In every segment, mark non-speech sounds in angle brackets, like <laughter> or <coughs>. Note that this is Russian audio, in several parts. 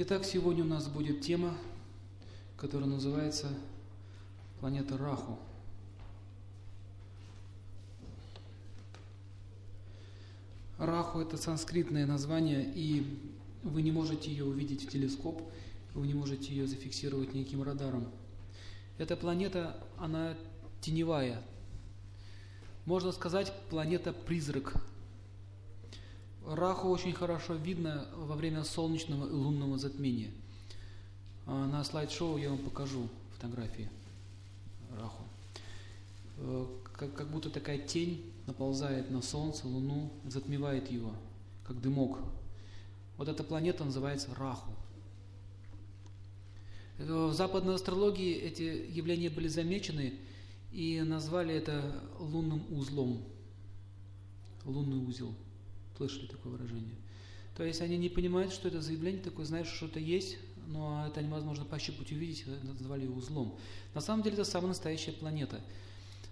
Итак, сегодня у нас будет тема, которая называется планета Раху. Раху – это санскритное название, и вы не можете ее увидеть в телескоп, вы не можете ее зафиксировать никаким радаром. Эта планета, она теневая. Можно сказать, планета-призрак. Раху очень хорошо видно во время солнечного и лунного затмения. А на слайд-шоу я вам покажу фотографии Раху. Э, как, будто такая тень наползает на Солнце, Луну, затмевает его, как дымок. Вот эта планета называется Раху. Э, в западной астрологии эти явления были замечены и назвали это лунным узлом. Лунный узел. Слышали такое выражение? То есть они не понимают, что это за явление такое, что что-то есть, но это невозможно пощупать увидеть, назвали его узлом. На самом деле это самая настоящая планета.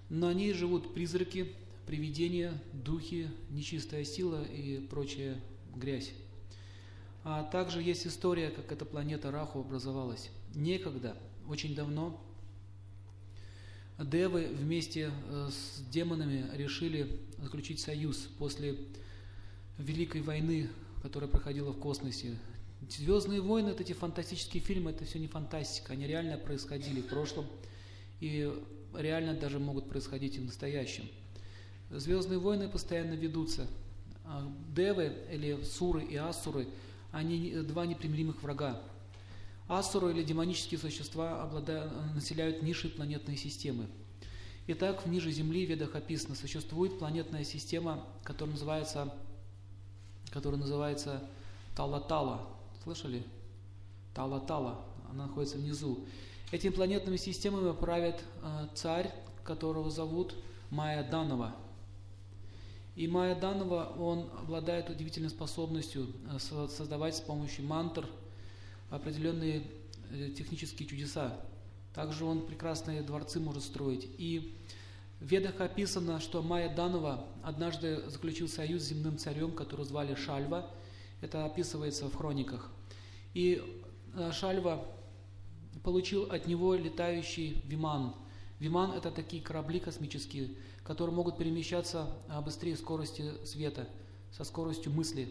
На ней живут призраки, привидения, духи, нечистая сила и прочая грязь. А также есть история, как эта планета Раху образовалась. Некогда, очень давно, Девы вместе э, с демонами решили заключить союз после Великой войны, которая проходила в космосе. Звездные войны, это эти фантастические фильмы, это все не фантастика, они реально происходили в прошлом и реально даже могут происходить и в настоящем. Звездные войны постоянно ведутся. А девы или суры и асуры, они два непримиримых врага. Асуры или демонические существа обладают, населяют низшие планетные системы. Итак, в ниже Земли в ведах описано, существует планетная система, которая называется, которая называется Тала-Тала. Слышали? Тала-Тала. Она находится внизу. Этими планетными системами правит э, царь, которого зовут Майя Данова. И Майя Данова, он обладает удивительной способностью э, создавать с помощью мантр определенные э, технические чудеса. Также он прекрасные дворцы может строить. И в Ведах описано, что Майя Данова однажды заключил союз с земным царем, которого звали Шальва. Это описывается в хрониках. И э, Шальва получил от него летающий виман. Виман – это такие корабли космические, которые могут перемещаться а, быстрее скорости света, со скоростью мысли.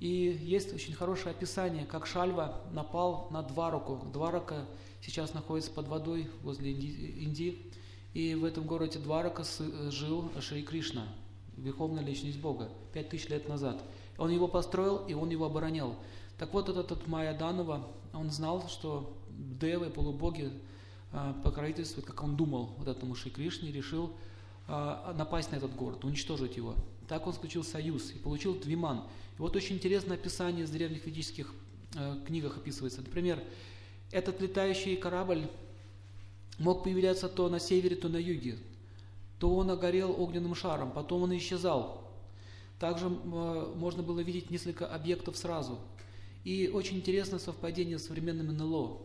И есть очень хорошее описание, как Шальва напал на Двараку. Дварака сейчас находится под водой возле Индии. И в этом городе Дварака жил Шри Кришна, верховная личность Бога, пять тысяч лет назад. Он его построил, и он его оборонял. Так вот, этот, этот Майя Данова, он знал, что девы, полубоги а, покровительствуют, как он думал, вот этому Шри Кришне, решил а, напасть на этот город, уничтожить его. Так он заключил союз и получил Двиман. И вот очень интересное описание из древних ведических э, книгах описывается. Например, этот летающий корабль мог появляться то на севере, то на юге. То он огорел огненным шаром, потом он исчезал. Также э, можно было видеть несколько объектов сразу. И очень интересное совпадение с современным НЛО.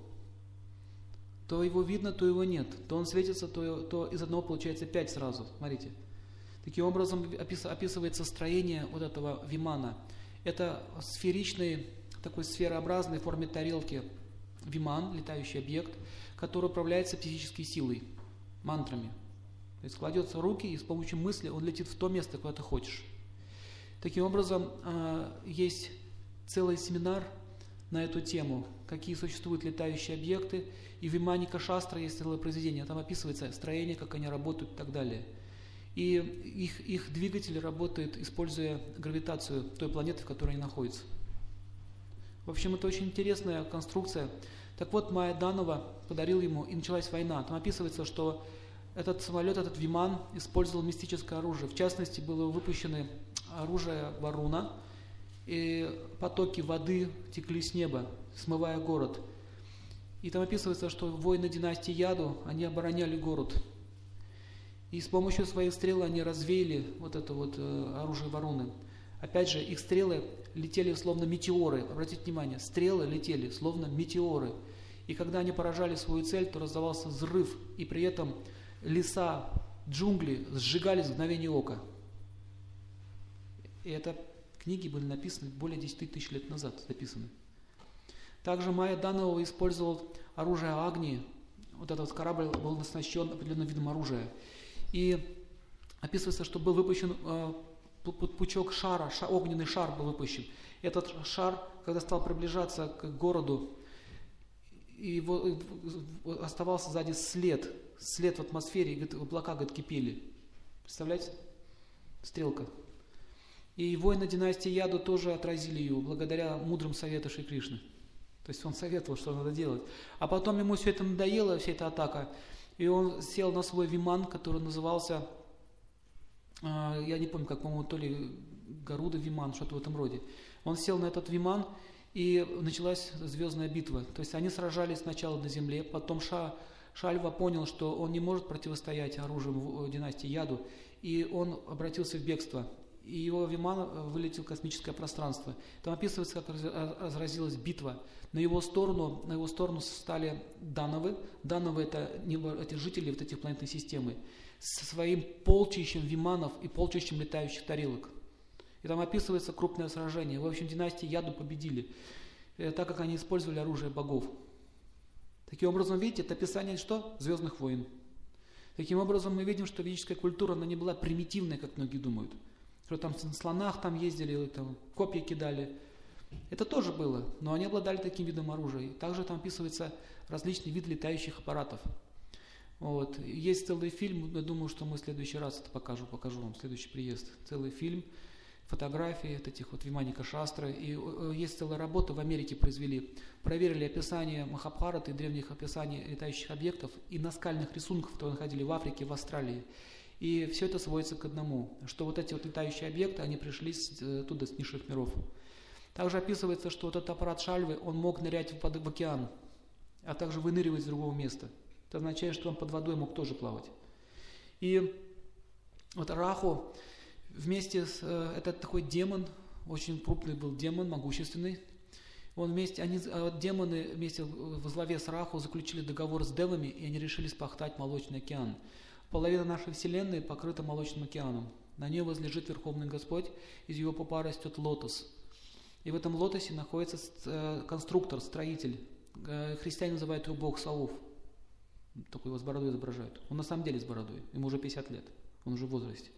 То его видно, то его нет. То он светится, то, то из одного получается пять сразу. Смотрите. Таким образом описывается строение вот этого вимана. Это сферичный, такой сферообразный в форме тарелки виман, летающий объект, который управляется психической силой, мантрами. То есть кладется руки, и с помощью мысли он летит в то место, куда ты хочешь. Таким образом, а, есть целый семинар на эту тему, какие существуют летающие объекты, и в Виманика Шастра есть целое произведение, там описывается строение, как они работают и так далее. И их, их двигатель работает, используя гравитацию той планеты, в которой они находятся. В общем, это очень интересная конструкция. Так вот, Майя Данова подарил ему, и началась война. Там описывается, что этот самолет, этот Виман использовал мистическое оружие. В частности, было выпущено оружие Варуна – и потоки воды текли с неба, смывая город. И там описывается, что воины династии Яду, они обороняли город. И с помощью своих стрел они развеяли вот это вот э, оружие вороны. Опять же, их стрелы летели словно метеоры. Обратите внимание, стрелы летели словно метеоры. И когда они поражали свою цель, то раздавался взрыв. И при этом леса, джунгли сжигались в мгновение ока. И это Книги были написаны более 10 тысяч лет назад, записаны. Также Майя Данова использовал оружие Агни. Вот этот корабль был оснащен определенным видом оружия. И описывается, что был выпущен э, пучок шара, ша, огненный шар был выпущен. Этот шар, когда стал приближаться к городу, его, оставался сзади след, след в атмосфере, говорит, облака говорит, кипели. Представляете? Стрелка. И воины династии Яду тоже отразили ее, благодаря мудрым советам Шри Кришны. То есть он советовал, что надо делать. А потом ему все это надоело, вся эта атака, и он сел на свой виман, который назывался, я не помню, как, по-моему, то ли Гаруда Виман, что-то в этом роде. Он сел на этот Виман, и началась звездная битва. То есть они сражались сначала на земле, потом Ша, Шальва понял, что он не может противостоять оружию э, династии Яду, и он обратился в бегство. И его Виман э, вылетел в космическое пространство. Там описывается, как разразилась битва. На его сторону, на его сторону стали Дановы. Дановы это эти жители вот этих планетной системы со своим полчищем виманов и полчищем летающих тарелок. И там описывается крупное сражение. В общем, династии Яду победили, э, так как они использовали оружие богов. Таким образом, видите, это описание что? Звездных войн. Таким образом, мы видим, что ведическая культура, она не была примитивной, как многие думают. Что там на слонах там ездили, там, копья кидали. Это тоже было, но они обладали таким видом оружия. Также там описывается различный вид летающих аппаратов. Вот. Есть целый фильм, я думаю, что мы в следующий раз это покажу, покажу вам, следующий приезд. Целый фильм – фотографии от этих вот Виманика Шастры. И э, есть целая работа, в Америке произвели. Проверили описание Махабхараты и древних описаний летающих объектов и наскальных рисунков, которые находили в Африке, в Австралии. И все это сводится к одному, что вот эти вот летающие объекты, они пришли э, оттуда, с низших миров. Также описывается, что вот этот аппарат Шальвы, он мог нырять в, в океан, а также выныривать с другого места. Это означает, что он под водой мог тоже плавать. И вот Раху, вместе с, э, этот такой демон, очень крупный был демон, могущественный, он вместе, они, э, демоны вместе в главе с Раху заключили договор с девами, и они решили спахтать Молочный океан. Половина нашей Вселенной покрыта Молочным океаном. На нее возлежит Верховный Господь, из его попа растет лотос. И в этом лотосе находится э, конструктор, строитель. Христиане называют его Бог Сауф. Такой его с бородой изображают. Он на самом деле с бородой. Ему уже 50 лет. Он уже в возрасте.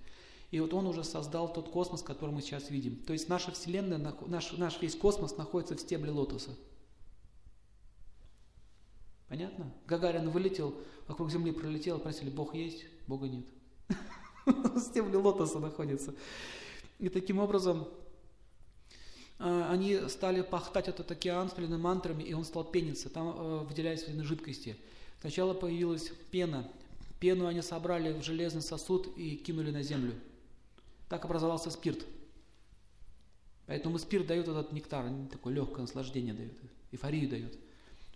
И вот он уже создал тот космос, который мы сейчас видим. То есть наша Вселенная, наш, наш весь космос находится в стебле лотоса. Понятно? Гагарин вылетел, вокруг Земли пролетел, спросили, Бог есть? Бога нет. <laughs> В стебле лотоса находится. И таким образом а, они стали пахтать этот океан с мантрами, и он стал пениться. Там э, выделялись жидкости. Сначала появилась пена. Пену они собрали в железный сосуд и кинули на землю. Так образовался спирт. Поэтому спирт дает этот нектар, такое легкое наслаждение дает, эйфорию дает.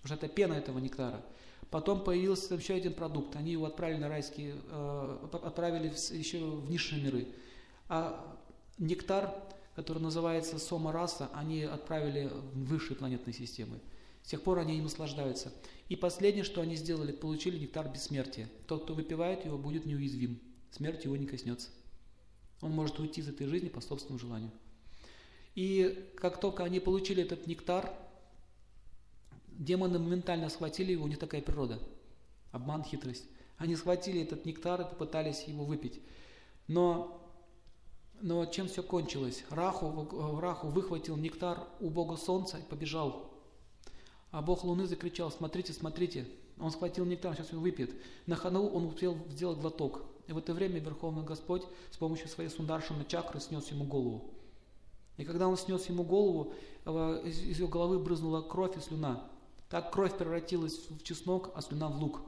Потому что это пена этого нектара. Потом появился еще один продукт. Они его отправили на райские, э, отправили еще в низшие миры. А нектар, который называется сома раса, они отправили в высшие планетные системы. С тех пор они им наслаждаются. И последнее, что они сделали, получили нектар бессмертия. Тот, кто выпивает его, будет неуязвим. Смерть его не коснется. Он может уйти из этой жизни по собственному желанию. И как только они получили этот нектар, демоны моментально схватили его, у них такая природа. Обман, хитрость. Они схватили этот нектар и попытались его выпить. Но, но чем все кончилось? Раху, Раху выхватил нектар у бога солнца и побежал. А бог луны закричал, смотрите, смотрите. Он схватил нектар, сейчас его выпьет. На хану он успел сделать глоток. И в это время Верховный Господь с помощью своей сундаршины чакры снес ему голову. И когда он снес ему голову, э, из его головы брызнула кровь и слюна. Так кровь превратилась в чеснок, а слюна в лук,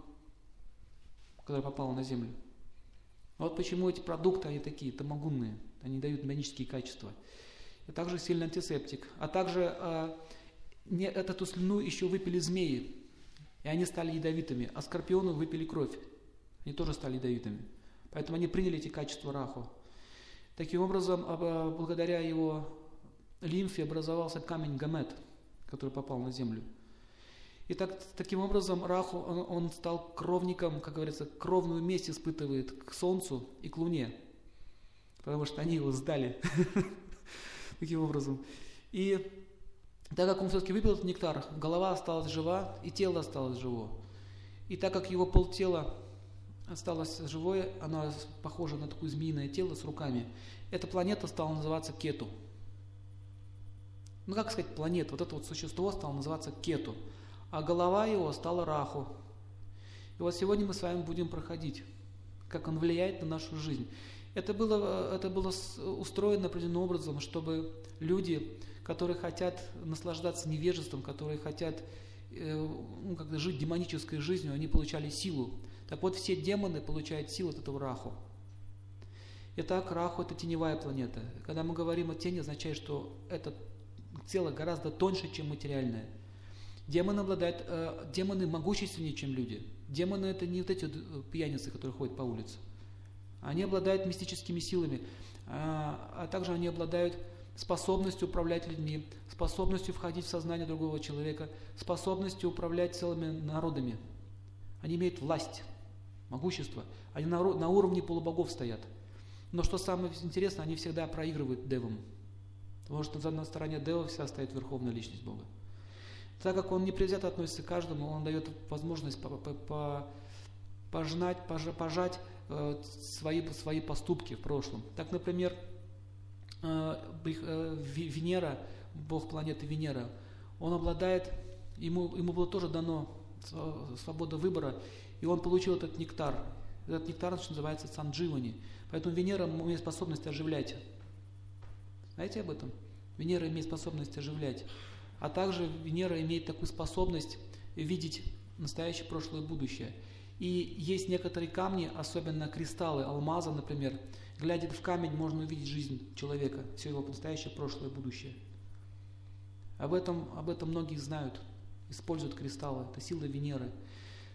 которая попала на землю. Вот почему эти продукты, они такие тамагунные, они дают магические качества. И также сильный антисептик. А также э, не, эту слюну еще выпили змеи, и они стали ядовитыми, а скорпионы выпили кровь, они тоже стали ядовитыми. Поэтому они приняли эти качества Раху. Таким образом, благодаря его лимфе образовался камень Гамет, который попал на землю. И так, таким образом Раху, он, он стал кровником, как говорится, кровную месть испытывает к Солнцу и к Луне, потому что они его сдали <laughs> таким образом. И Так как он все-таки выпил этот нектар, голова осталась жива, и тело осталось живо. И так как его полтела осталось живое, оно похоже на такое змеиное тело с руками, эта планета стала называться Кету. Ну, как сказать, планета, вот это вот существо стало называться Кету, а голова его стала Раху. И вот сегодня мы с вами будем проходить, как он влияет на нашу жизнь. Это было, это было устроено определенным образом, чтобы люди, которые хотят наслаждаться невежеством, которые хотят э, ну, как жить демонической жизнью, они получали силу. Так вот, все демоны получают силу от этого Раху. Итак, Раху – это теневая планета. Когда мы говорим о тени, означает, что это тело гораздо тоньше, чем материальное. Демоны обладают, э, демоны могущественнее, чем люди. Демоны – это не вот эти э, пьяницы, которые ходят по улице. Они обладают мистическими силами, а, а также они обладают способностью управлять людьми, способностью входить в сознание другого человека, способностью управлять целыми народами. Они имеют власть, могущество. Они на, на уровне полубогов стоят. Но что самое интересное, они всегда проигрывают девам. Потому что на стороне дева вся стоит верховная личность Бога. Так как он непредвзято относится к каждому, он дает возможность по, по, по, пожнать, пожать э, свои, свои поступки в прошлом. Так, например, Венера, бог планеты Венера, он обладает, ему, ему было тоже дано свобода выбора, и он получил этот нектар. Этот нектар называется сандживани. Поэтому Венера имеет способность оживлять. Знаете об этом? Венера имеет способность оживлять. А также Венера имеет такую способность видеть настоящее, прошлое и будущее. И есть некоторые камни, особенно кристаллы, алмаза, например. Глядя в камень, можно увидеть жизнь человека, все его настоящее, прошлое, будущее. Об этом, об этом многие знают, используют кристаллы, это сила Венеры.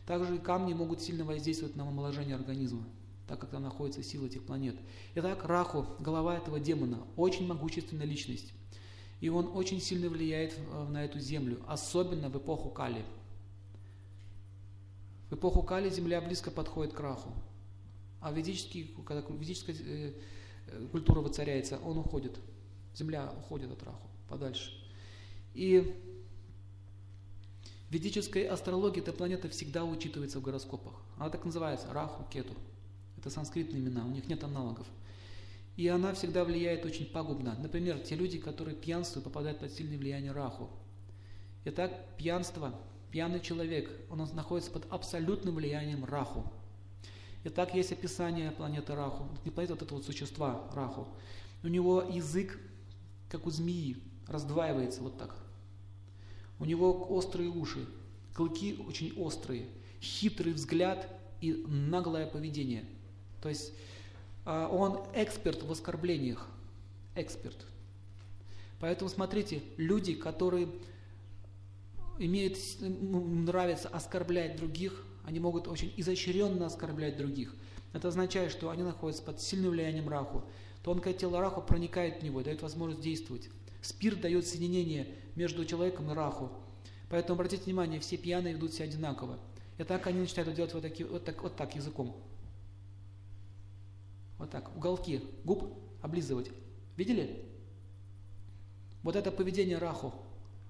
Также камни могут сильно воздействовать на омоложение организма, так как там находится сила этих планет. Итак, Раху, голова этого демона, очень могущественная личность. И он очень сильно влияет э, на эту землю, особенно в эпоху Кали. В эпоху Кали земля близко подходит к Раху. А ведический, когда ведическая э, культура воцаряется, он уходит. Земля уходит от Раху подальше. И в ведической астрологии эта планета всегда учитывается в гороскопах. Она так называется, Раху, Кету. Это санскритные имена, у них нет аналогов. И она всегда влияет очень пагубно. Например, те люди, которые пьянствуют, попадают под сильное влияние Раху. Итак, пьянство, пьяный человек, он находится под абсолютным влиянием Раху. Итак, есть описание планеты Раху, не планета, вот этого существа Раху. У него язык, как у змеи, раздваивается вот так. У него острые уши, клыки очень острые, хитрый взгляд и наглое поведение. То есть а, он эксперт в оскорблениях. Эксперт. Поэтому смотрите, люди, которые имеют, нравится оскорблять других, они могут очень изощренно оскорблять других. Это означает, что они находятся под сильным влиянием раху. Тонкое тело раху проникает в него, дает возможность действовать. Спирт дает соединение между человеком и раху. Поэтому обратите внимание, все пьяные ведут себя одинаково. И так они начинают делать вот, таки, вот, так, вот так языком. Вот так, уголки губ облизывать. Видели? Вот это поведение раху.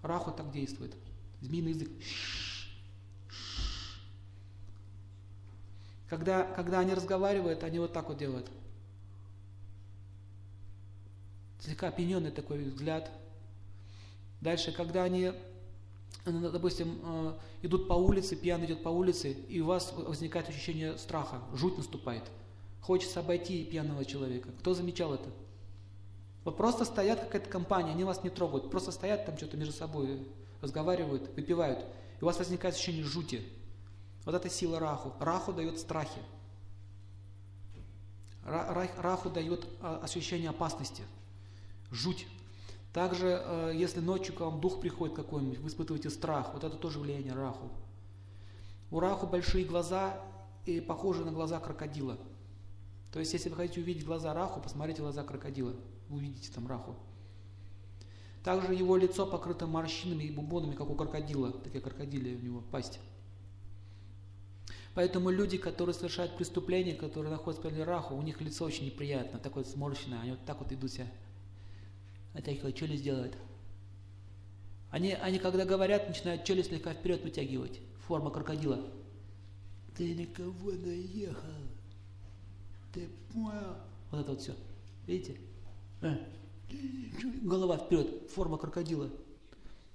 Раху так действует. Змеиный язык. Когда, когда они разговаривают, они вот так вот делают. Слегка опьяненный такой взгляд. Дальше, когда они, ну, допустим, э, идут по улице, пьяный идет по улице, и у вас возникает ощущение страха, жуть наступает – Хочется обойти пьяного человека. Кто замечал это? Вот просто стоят какая-то компания, они вас не трогают, просто стоят там что-то между собой, разговаривают, выпивают. И у вас возникает ощущение жути. Вот это сила Раху. Раху дает страхи. Раху дает а, ощущение опасности, жуть. Также, э, если ночью к вам дух приходит какой-нибудь, вы испытываете страх, вот это тоже влияние Раху. У Раху большие глаза и похожи на глаза крокодила – то есть, если вы хотите увидеть глаза Раху, посмотрите глаза крокодила. Вы увидите там Раху. Также его лицо покрыто морщинами и бубонами, как у крокодила. Такие крокодили у него пасть. Поэтому люди, которые совершают преступления, которые находятся в Раху, у них лицо очень неприятно, такое сморщенное, они вот так вот идут себя. Что ли сделают? Они, они когда говорят, начинают челюсть слегка вперед вытягивать. Форма крокодила. Ты никого наехал. Ты понял? Вот это вот все. Видите? Э. Голова вперед, форма крокодила.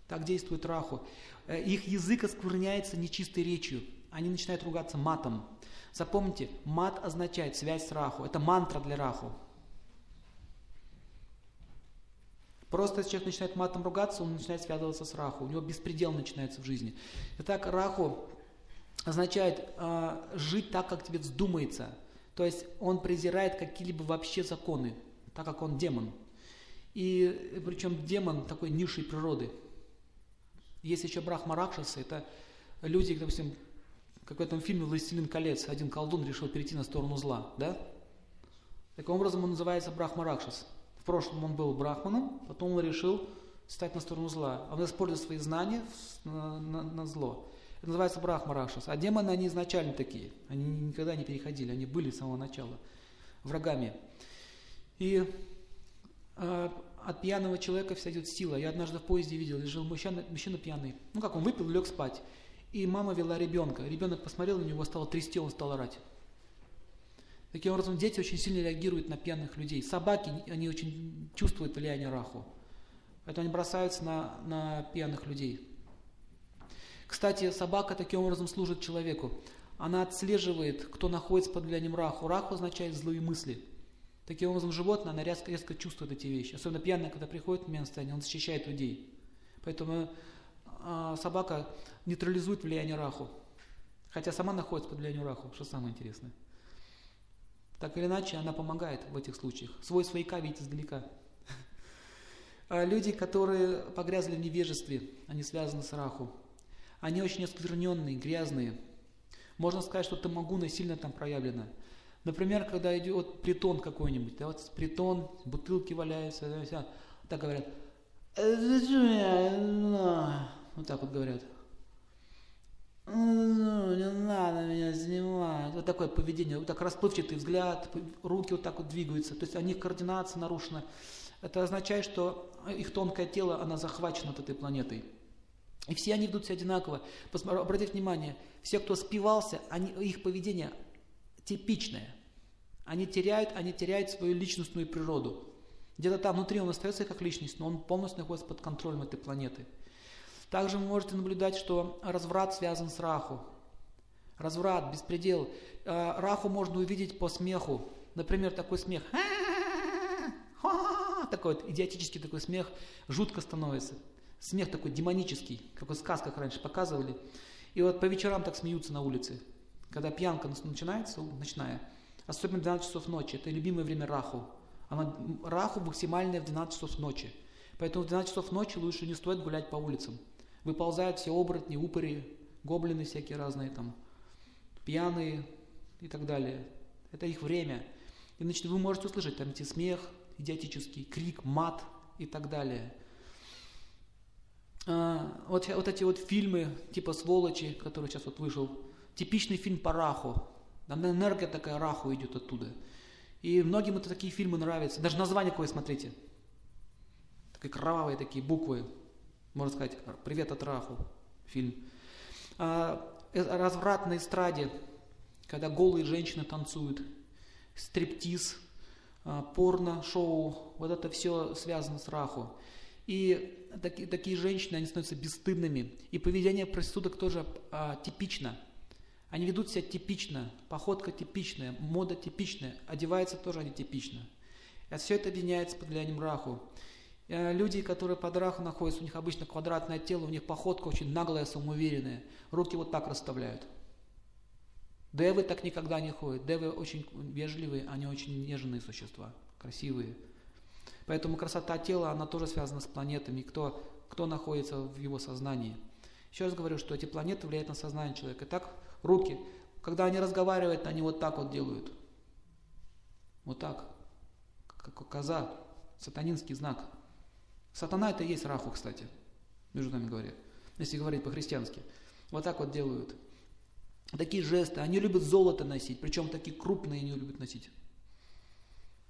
Так действует раху. Э, их язык оскверняется нечистой речью. Они начинают ругаться матом. Запомните, мат означает связь с раху. Это мантра для раху. Просто если человек начинает матом ругаться, он начинает связываться с раху. У него беспредел начинается в жизни. Итак, раху означает э, жить так, как тебе вздумается. То есть он презирает какие-либо вообще законы, так как он демон. И причем демон такой низшей природы. Есть еще Брахма Ракшасы, это люди, допустим, как в этом фильме «Властелин колец», один колдун решил перейти на сторону зла, да? Таким образом он называется Брахма Ракшас. В прошлом он был брахманом, потом он решил стать на сторону зла. Он использует свои знания на, на, на зло. Это называется Брахма Ракшас. А демоны, они изначально такие. Они никогда не переходили, они были с самого начала врагами. И э, от пьяного человека вся идет сила. Я однажды в поезде видел, лежал мужчина, мужчина пьяный. Ну как, он выпил, лег спать. И мама вела ребенка. Ребенок посмотрел на него, стал трясти, он стал орать. Таким образом, дети очень сильно реагируют на пьяных людей. Собаки, они очень чувствуют влияние раху. Поэтому они бросаются на, на пьяных людей. Кстати, собака таким образом служит человеку. Она отслеживает, кто находится под влиянием раху. Раху означает злые мысли. Таким образом, животное, она резко, резко чувствует эти вещи. Особенно пьяный, когда приходит в пьяное он защищает людей. Поэтому собака нейтрализует влияние раху. Хотя сама находится под влиянием раху, что самое интересное. Так или иначе, она помогает в этих случаях. Свой свояка видит издалека. <laughs> А люди, которые погрязли в невежестве, они связаны с раху. Они очень оскверненные, грязные. Можно сказать, что тамагуна сильно там проявлена. Например, когда идет притон какой-нибудь, да, вот притон, бутылки валяются, да, так говорят, вот так вот говорят. Не надо меня снимать. Вот такое поведение, вот так расплывчатый взгляд, руки вот так вот двигаются. То есть у них координация нарушена. Это означает, что их тонкое тело, оно захвачено от этой планетой. И все они ведут себя одинаково. Обратите внимание, все, кто спивался, они, их поведение типичное. Они теряют, они теряют свою личностную природу. Где-то там внутри он остается как личность, но он полностью находится под контролем этой планеты. Также вы можете наблюдать, что разврат связан с раху. Разврат, беспредел. Э, раху можно увидеть по смеху. Например, такой смех. <laughs> Такой вот идиотический такой смех. Жутко становится. Смех такой демонический, как в сказках раньше показывали. И вот по вечерам так смеются на улице. Когда пьянка начинается, ночная, особенно в 12 часов ночи, это любимое время раху. Она, раху максимальная в 12 часов ночи. Поэтому в 12 часов ночи лучше не стоит гулять по улицам. Выползают все оборотни, упыри, гоблины всякие разные там, пьяные и так далее. Это их время. И значит, вы можете услышать там эти смех, идиотический крик, мат и так далее. А, вот, вот эти вот фильмы, типа «Сволочи», который сейчас вот вышел, типичный фильм по Раху. Там энергия такая Раху идет оттуда. И многим это такие фильмы нравятся. Даже название какое смотрите. Такие кровавые такие буквы. Можно сказать, «Привет от Раху» фильм. А, э, разврат на эстраде, когда голые женщины танцуют, стриптиз, а, порно-шоу, вот это все связано с Раху. И такие, такие женщины, они становятся бесстыдными. И поведение проституток тоже а, типично. Они ведут себя типично, походка типичная, мода типичная, одеваются тоже они типично. И все это объединяется под влиянием раху. И, люди, которые под раху находятся, у них обычно квадратное тело, у них походка очень наглая, самоуверенная. Руки вот так расставляют. Девы так никогда не ходят. Девы очень вежливые, они очень нежные существа, красивые. Поэтому красота тела, она тоже связана с планетами, кто, кто находится в его сознании. Еще раз говорю, что эти планеты влияют на сознание человека. Так, руки, когда они разговаривают, они вот так вот делают. Вот так. Как коза. Сатанинский знак. Сатана это и есть Раху, кстати. Между нами говоря. Если говорить по-христиански. Вот так вот делают. Такие жесты. Они любят золото носить. Причем такие крупные они любят носить.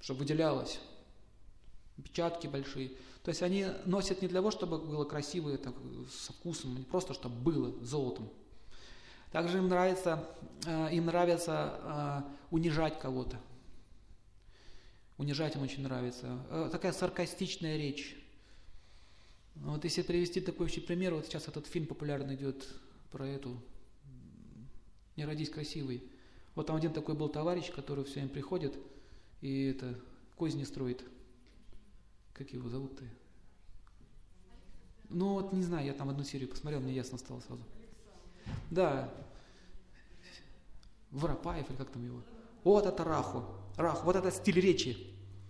Чтобы выделялось печатки большие. То есть они носят не для того, чтобы было красиво, это, со вкусом, не просто чтобы было золотом. Также им нравится, э, им нравится э, унижать кого-то. Унижать им очень нравится. Э, такая саркастичная речь. Вот если привести такой вообще пример, вот сейчас этот фильм популярный идет про эту «Не родись красивый». Вот там один такой был товарищ, который все время приходит и это козни строит. Как его зовут-то? Ну вот не знаю, я там одну серию посмотрел, мне ясно стало сразу. Да. Воропаев или как там его? Вот это Раху. Раху, вот это стиль речи.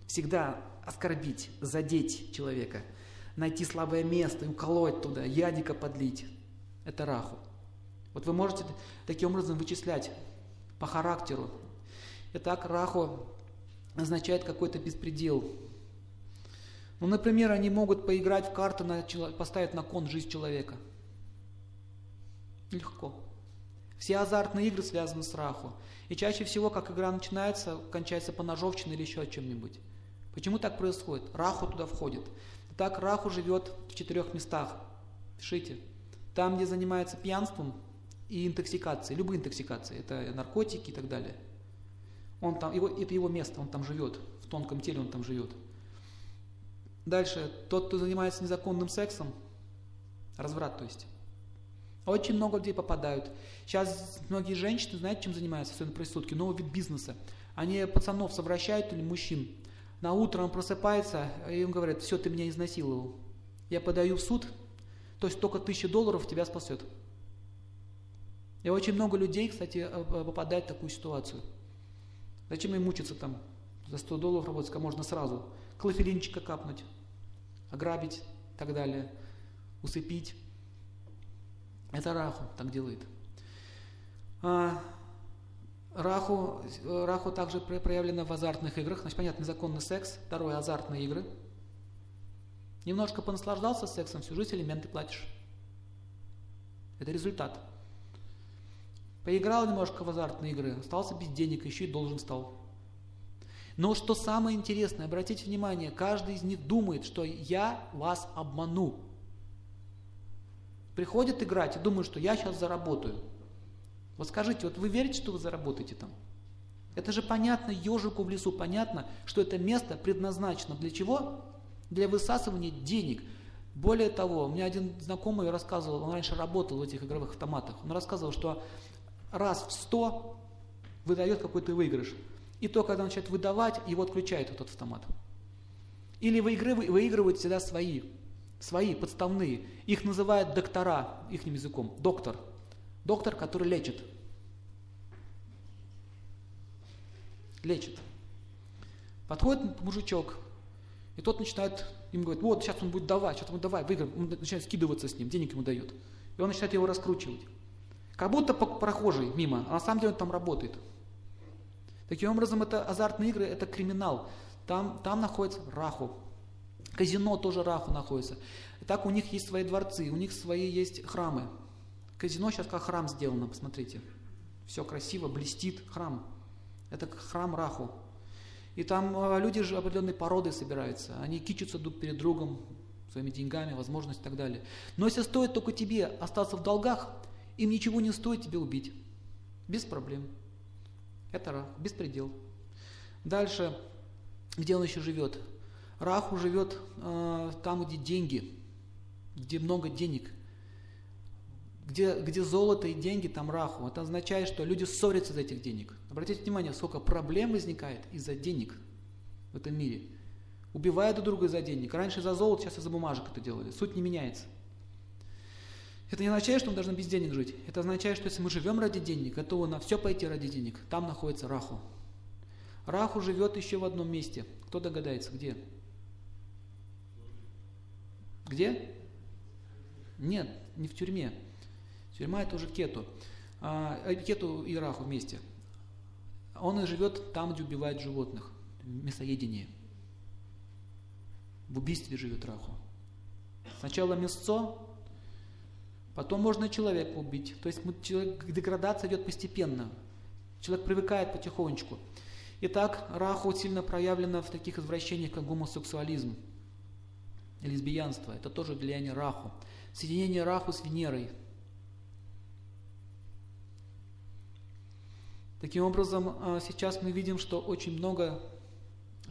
Всегда оскорбить, задеть человека, найти слабое место и уколоть туда, ядика подлить. Это Раху. Вот вы можете таким образом вычислять по характеру. Итак, Раху означает какой-то беспредел. Ну, например, они могут поиграть в карты, на, поставить на кон жизнь человека. Легко. Все азартные игры связаны с раху. И чаще всего, как игра начинается, кончается по ножовщине или еще чем-нибудь. Почему так происходит? Раху туда входит. Так Раху живет в четырех местах. Пишите. Там, где занимается пьянством и интоксикацией, любые интоксикации, это наркотики и так далее. Он там, его, это его место, он там живет, в тонком теле он там живет. Дальше, тот, кто занимается незаконным сексом, разврат, то есть. Очень много людей попадают. Сейчас многие женщины, знаете, чем занимаются, особенно проститутки? Новый вид бизнеса. Они пацанов совращают или мужчин. На утро он просыпается, и им говорят, все, ты меня изнасиловал. Я подаю в суд, то есть только тысяча долларов тебя спасет. И очень много людей, кстати, э, попадает в такую ситуацию. Зачем им мучиться там? За 100 долларов работать, а можно сразу. Клофелинчика капнуть, ограбить и так далее, усыпить. Это Раху так делает. А, Раху, Раху также проявлено в азартных играх. Значит, понятно, незаконный секс. Второе, азартные игры. Немножко понаслаждался сексом, всю жизнь элементы платишь. Это результат. Поиграл немножко в азартные игры, остался без денег, еще и должен стал. Но что самое интересное, обратите внимание, каждый из них думает, что я вас обману. Приходит играть и думает, что я сейчас заработаю. Вот скажите, вот вы верите, что вы заработаете там? Это же понятно, ежику в лесу понятно, что это место предназначено для чего? Для высасывания денег. Более того, у меня один знакомый рассказывал, он раньше работал в этих игровых автоматах, он рассказывал, что раз в сто выдает какой-то выигрыш. И то, когда он начинает выдавать, его отключает этот автомат. Или выигрывают, выигрывают всегда свои, свои подставные. Их называют доктора, их языком, доктор. Доктор, который лечит. Лечит. Подходит мужичок, и тот начинает, им говорит, вот, сейчас он будет давать, сейчас он давать, выиграем. Он начинает скидываться с ним, денег ему дает. И он начинает его раскручивать. Как будто прохожий мимо, а на самом деле он там работает. Таким образом, это азартные игры, это криминал. Там, там находится Раху. Казино тоже Раху находится. И так у них есть свои дворцы, у них свои есть храмы. Казино сейчас как храм сделано, посмотрите. Все красиво, блестит храм. Это храм Раху. И там а, люди же определенной породы собираются. Они кичатся друг перед другом, своими деньгами, возможностями и так далее. Но если стоит только тебе остаться в долгах, им ничего не стоит тебя убить. Без проблем. Это Рах, беспредел. Дальше, где он еще живет? Раху живет э, там, где деньги, где много денег. Где, где золото и деньги, там Раху. Это означает, что люди ссорятся из этих денег. Обратите внимание, сколько проблем возникает из-за денег в этом мире. Убивают друг друга из-за денег. Раньше за золото, сейчас из-за бумажек это делали. Суть не меняется. Это не означает, что мы должны без денег жить. Это означает, что если мы живем ради денег, готовы на все пойти ради денег, там находится Раху. Раху живет еще в одном месте. Кто догадается, где? Где? Нет, не в тюрьме. Тюрьма это уже Кету. А, э, кету и Раху вместе. Он и живет там, где убивают животных. В мясоедении. В убийстве живет Раху. Сначала мясцо, Потом можно человека убить. То есть человек, деградация идет постепенно. Человек привыкает потихонечку. Итак, раху сильно проявлена в таких извращениях, как гомосексуализм. лесбиянство, это тоже влияние Раху. Соединение Раху с Венерой. Таким образом, а, сейчас мы видим, что очень много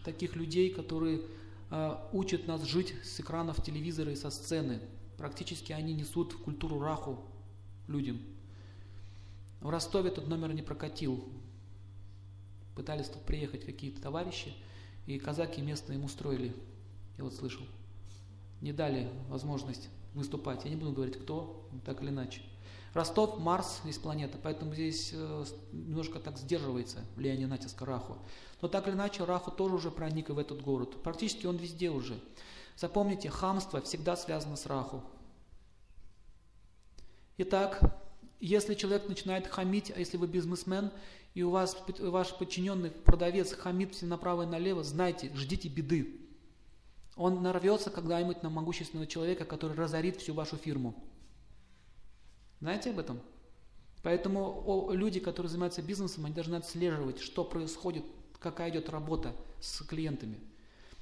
таких людей, которые а, учат нас жить с экранов телевизора и со сцены. Практически они несут культуру Раху людям. В Ростове этот номер не прокатил. Пытались тут приехать какие-то товарищи, и казаки местные им устроили, я вот слышал. Не дали возможность выступать. Я не буду говорить, кто, так или иначе. Ростов, Марс есть планета, поэтому здесь э, немножко так сдерживается влияние натиска Раху. Но так или иначе, Раху тоже уже проник в этот город. Практически он везде уже. Запомните, хамство всегда связано с Раху. Итак, если человек начинает хамить, а если вы бизнесмен, и у вас ваш подчиненный продавец хамит все направо и налево, знайте, ждите беды. Он нарвется когда-нибудь на могущественного человека, который разорит всю вашу фирму. Знаете об этом? Поэтому люди, которые занимаются бизнесом, они должны отслеживать, что происходит, какая идет работа с клиентами.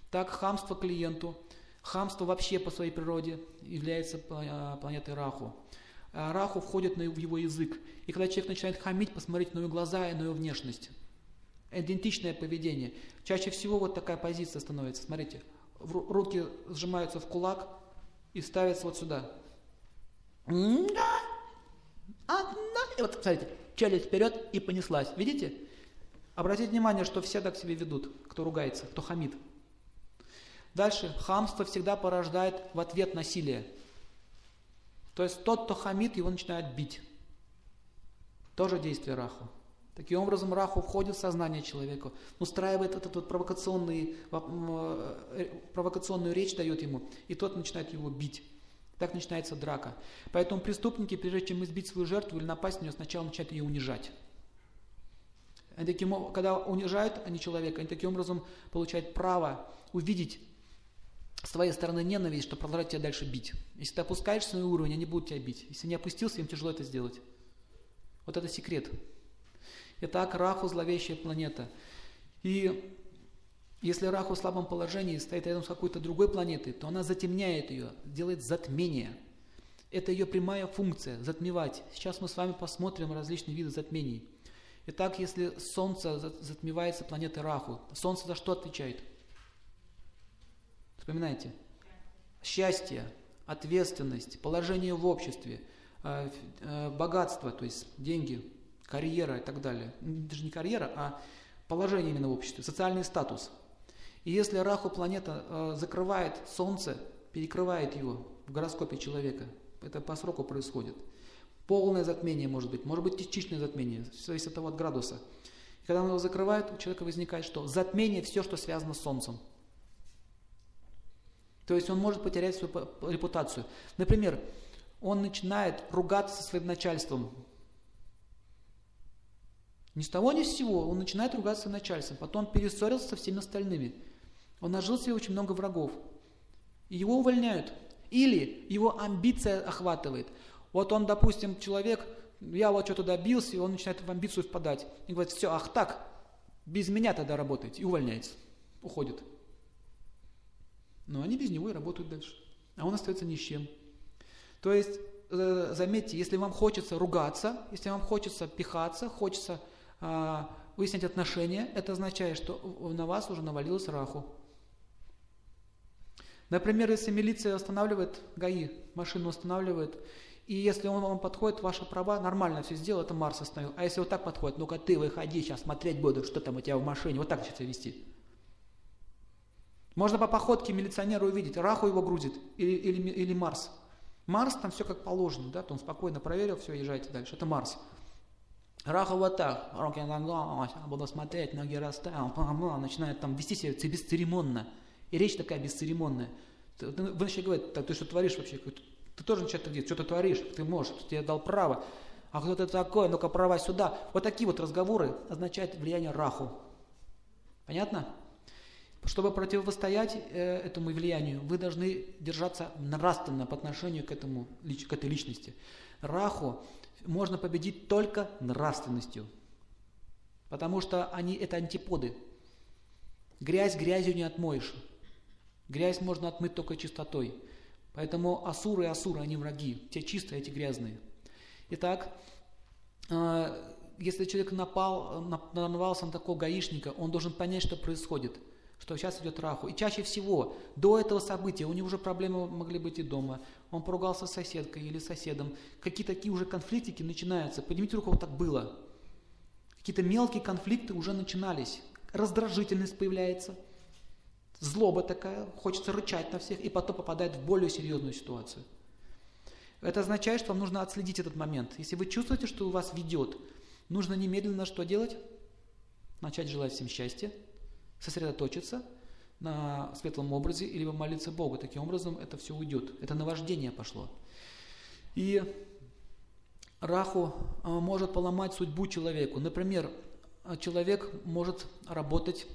Так, хамство клиенту, хамство вообще по своей природе является а, планетой Раху. А, Раху входит в его язык. И когда человек начинает хамить, посмотрите на его глаза и на его внешность. Идентичное поведение. Чаще всего вот такая позиция становится. Смотрите, руки сжимаются в кулак и ставятся вот сюда. И вот, смотрите, челюсть вперед и понеслась. Видите? Обратите внимание, что все так себя ведут, кто ругается, кто хамит. Дальше, хамство всегда порождает в ответ насилие. То есть тот, кто хамит, его начинает бить. Тоже действие Раху. Таким образом, Раху входит в сознание человека, устраивает этот вот провокационный, э, провокационную речь дает ему, и тот начинает его бить. Так начинается драка. Поэтому преступники, прежде чем избить свою жертву или напасть на нее, сначала начинают ее унижать. Они таким, когда унижают они человека, они таким образом получают право увидеть с твоей стороны ненависть, что продолжать тебя дальше бить. Если ты опускаешь свой уровень, они будут тебя бить. Если не опустился, им тяжело это сделать. Вот это секрет. Итак, Раху – зловещая планета. И если Раху в слабом положении стоит рядом с какой-то другой планетой, то она затемняет ее, делает затмение. Это ее прямая функция – затмевать. Сейчас мы с вами посмотрим различные виды затмений. Итак, если Солнце затмевается планетой Раху, Солнце за что отвечает – Вспоминайте. Счастье, ответственность, положение в обществе, э, э, богатство, то есть деньги, карьера и так далее. Даже не карьера, а положение именно в обществе, социальный статус. И если Раху планета э, закрывает Солнце, перекрывает его в гороскопе человека, это по сроку происходит. Полное затмение может быть, может быть частичное затмение, все зависит от того от градуса. И когда он его закрывает, у человека возникает что? Затмение все, что связано с Солнцем. То есть он может потерять свою репутацию. Например, он начинает ругаться со своим начальством. Ни с того, ни с сего он начинает ругаться с начальством. Потом перессорился со всеми остальными. Он нажил себе очень много врагов. И его увольняют. Или его амбиция охватывает. Вот он, допустим, человек, я вот что-то добился, и он начинает в амбицию впадать. И говорит, все, ах так, без меня тогда работаете. И увольняется. Уходит. Но они без него и работают дальше. А он остается ни с чем. То есть, э, заметьте, если вам хочется ругаться, если вам хочется пихаться, хочется э, выяснять отношения, это означает, что на вас уже навалилось раху. Например, если милиция останавливает, ГАИ машину останавливает, и если он вам подходит, ваши права, нормально все сделал, это Марс остановил. А если вот так подходит, ну-ка ты выходи, сейчас смотреть буду, что там у тебя в машине, вот так сейчас вести. Можно по походке милиционера увидеть, Раху его грузит или, или, или Марс. Марс там все как положено, да, то он спокойно проверил, все, езжайте дальше. Это Марс. Раху вот так, руки на буду смотреть, ноги расставил, <laughs> начинает там вести себя бесцеремонно. И речь такая бесцеремонная. Вы начали говорить, так ты что творишь вообще? Ты тоже начинаешь делать, что ты творишь, ты можешь, тебе дал право. А кто ты такой, ну-ка права сюда. Вот такие вот разговоры означают влияние Раху. Понятно? Чтобы противостоять э, этому влиянию, вы должны держаться нравственно по отношению к, этому, к этой личности. Раху можно победить только нравственностью, потому что они это антиподы. Грязь грязью не отмоешь. Грязь можно отмыть только чистотой. Поэтому асуры и асуры, они враги. Те чистые, эти грязные. Итак, э, если человек напал, нарвался на такого гаишника, он должен понять, что происходит, что сейчас идет раху. И чаще всего до этого события у него уже проблемы могли быть и дома. Он поругался с соседкой или соседом. Какие такие уже конфликтики начинаются. Поднимите руку, вот так было. Какие-то мелкие конфликты уже начинались. Раздражительность появляется. Злоба такая, хочется рычать на всех, и потом попадает в более серьезную ситуацию. Это означает, что вам нужно отследить этот момент. Если вы чувствуете, что у вас ведет, Нужно немедленно что делать? Начать желать всем счастья, сосредоточиться на светлом образе, или молиться Богу. Таким образом это все уйдет. Это наваждение пошло. И Раху а, может поломать судьбу человеку. Например, человек может работать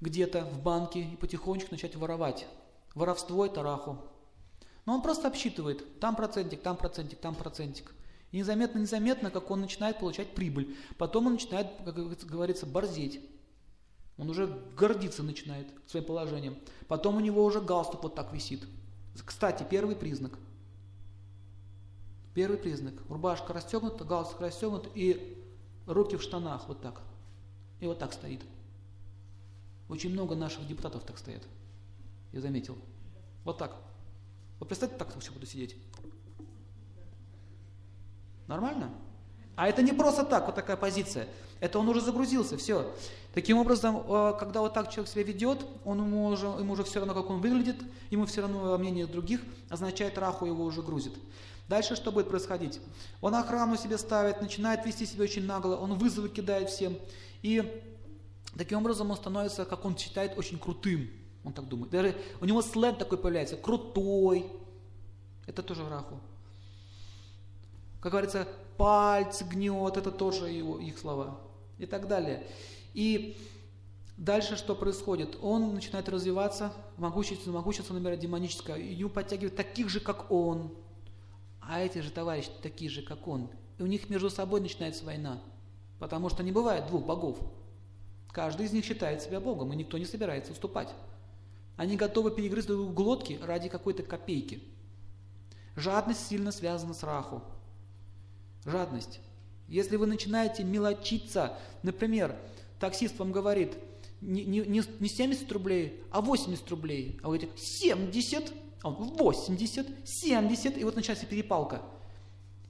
где-то в банке и потихонечку начать воровать. Воровство – это Раху. Но он просто обсчитывает, там процентик, там процентик, там процентик. И незаметно-незаметно, как он начинает получать прибыль. Потом он начинает, как говорится, борзеть. Он уже гордиться начинает своим положением. Потом у него уже галстук вот так висит. Кстати, первый признак. Первый признак. Рубашка расстегнута, галстук расстегнут и руки в штанах вот так. И вот так стоит. Очень много наших депутатов так стоят. Я заметил. Вот так. Вот представьте, так все буду сидеть. Нормально? А это не просто так, вот такая позиция. Это он уже загрузился, все. Таким образом, э, когда вот так человек себя ведет, он ему уже, ему уже все равно, как он выглядит, ему все равно мнение других, означает раху его уже грузит. Дальше что будет происходить? Он охрану себе ставит, начинает вести себя очень нагло, он вызовы кидает всем. И таким образом он становится, как он считает, очень крутым. Он так думает. Даже у него сленг такой появляется, крутой. Это тоже раху. Как говорится, пальцы гнет, это тоже его, их слова. И так далее. И дальше что происходит? Он начинает развиваться, могущество, могущество набирает демоническое, и ему подтягивают таких же, как он. А эти же товарищи такие же, как он. И у них между собой начинается война. Потому что не бывает двух богов. Каждый из них считает себя богом, и никто не собирается уступать. Они готовы перегрызть друг глотки ради какой-то копейки. Жадность сильно связана с раху. Жадность. Если вы начинаете мелочиться, например, таксист вам говорит, не, не, не 70 рублей, а 80 рублей, а вы говорите 70, а он 80, 70, и вот начинается перепалка.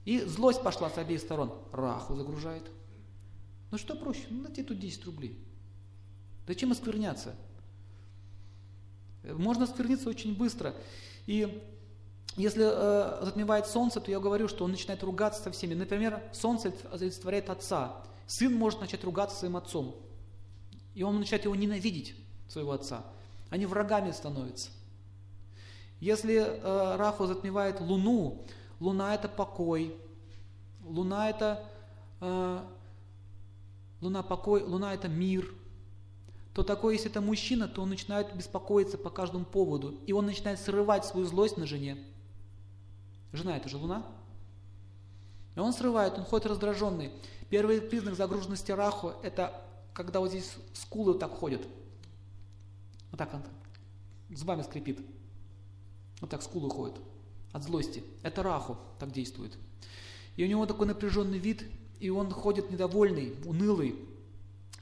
И злость пошла с обеих сторон. Раху загружает. Ну что проще? Ну дайте тут 10 рублей. Зачем оскверняться? Можно оскверниться очень быстро. И если э, затмевает солнце, то я говорю, что он начинает ругаться со всеми. Например, солнце олицетворяет отца. Сын может начать ругаться своим отцом. И он начинает его ненавидеть, своего отца. Они врагами становятся. Если э, Рафу затмевает луну, луна это покой, луна это э, луна покой, луна это мир, то такой, если это мужчина, то он начинает беспокоиться по каждому поводу, и он начинает срывать свою злость на жене. Жена это же Луна. И он срывает, он ходит раздраженный. Первый признак загруженности раху – это когда вот здесь скулы так ходят. Вот так он зубами скрипит. Вот так скулы ходят от злости. Это раху так действует. И у него такой напряженный вид, и он ходит недовольный, унылый,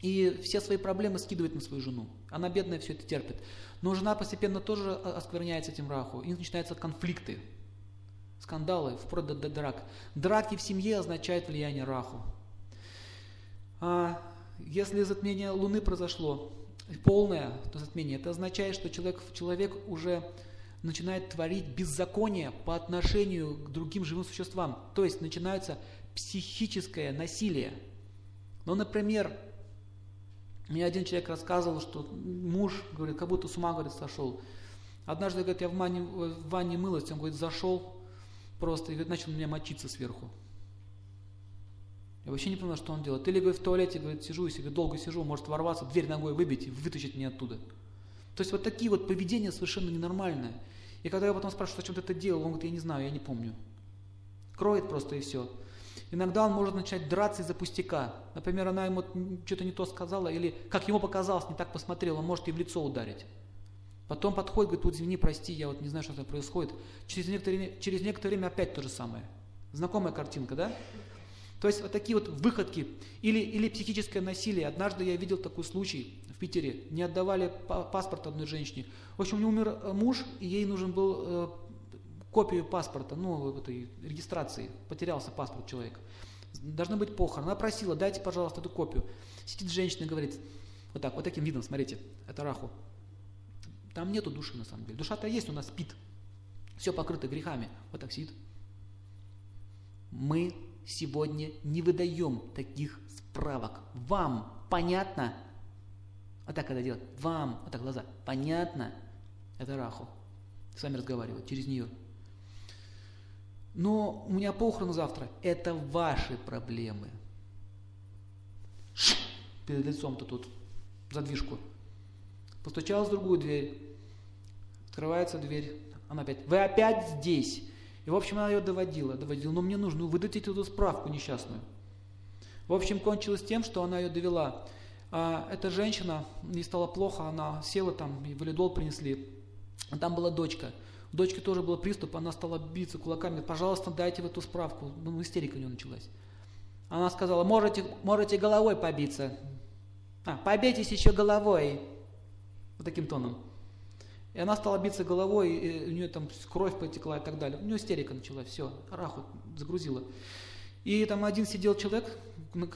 и все свои проблемы скидывает на свою жену. Она бедная все это терпит. Но жена постепенно тоже оскверняется этим раху, и начинаются конфликты скандалы, вплоть до, до драк. Драки в семье означают влияние Раху. А если затмение Луны произошло, полное затмение, это означает, что человек, человек уже начинает творить беззаконие по отношению к другим живым существам. То есть начинается психическое насилие. Ну, например, мне один человек рассказывал, что муж, говорит, как будто с ума, говорит, сошел. Однажды, говорит, я в ванне, в ванне мылась, он, говорит, зашел, просто и начал на меня мочиться сверху. Я вообще не понял, что он делает. Или, говорит, в туалете, говорит, сижу, если говорит, долго сижу, может ворваться, дверь ногой выбить и вытащить меня оттуда. То есть вот такие вот поведения совершенно ненормальные. И когда я потом спрашиваю, зачем ты это делал, он говорит, я не знаю, я не помню. Кроет просто и все. Иногда он может начать драться из-за пустяка. Например, она ему что-то не то сказала, или, как ему показалось, не так посмотрел, он может и в лицо ударить. Потом подходит, говорит, вот извини, прости, я вот не знаю, что там происходит. Через некоторое, через некоторое время опять то же самое. Знакомая картинка, да? То есть вот такие вот выходки или, или психическое насилие. Однажды я видел такой случай в Питере. Не отдавали паспорт одной женщине. В общем, у нее умер э, муж, и ей нужен был э, копию паспорта, ну, этой регистрации. Потерялся паспорт человека. Должны быть похороны. Она просила, дайте, пожалуйста, эту копию. Сидит женщина и говорит, вот так, вот таким видом, смотрите, это раху. Там нету души на самом деле. Душа-то есть, у нас спит. Все покрыто грехами. Вот так сидит. Мы сегодня не выдаем таких справок. Вам понятно? Вот так когда делать. Вам, вот так глаза. Понятно? Это раху. С вами разговаривать через нее. Но у меня похороны завтра. Это ваши проблемы. Перед лицом-то тут задвижку. Постучалась в другую дверь. Открывается дверь. Она опять, вы опять здесь. И, в общем, она ее доводила, доводила. Но мне нужно выдать эту справку несчастную. В общем, кончилось тем, что она ее довела. А эта женщина, ей стало плохо, она села там, и валидол принесли. А там была дочка. У дочки тоже был приступ, она стала биться кулаками. Пожалуйста, дайте в эту справку. Ну, истерика у нее началась. Она сказала, можете, можете головой побиться. А, побейтесь еще головой. Вот таким тоном. И она стала биться головой, и у нее там кровь потекла и так далее. У нее истерика началась, все, раху загрузила. И там один сидел человек,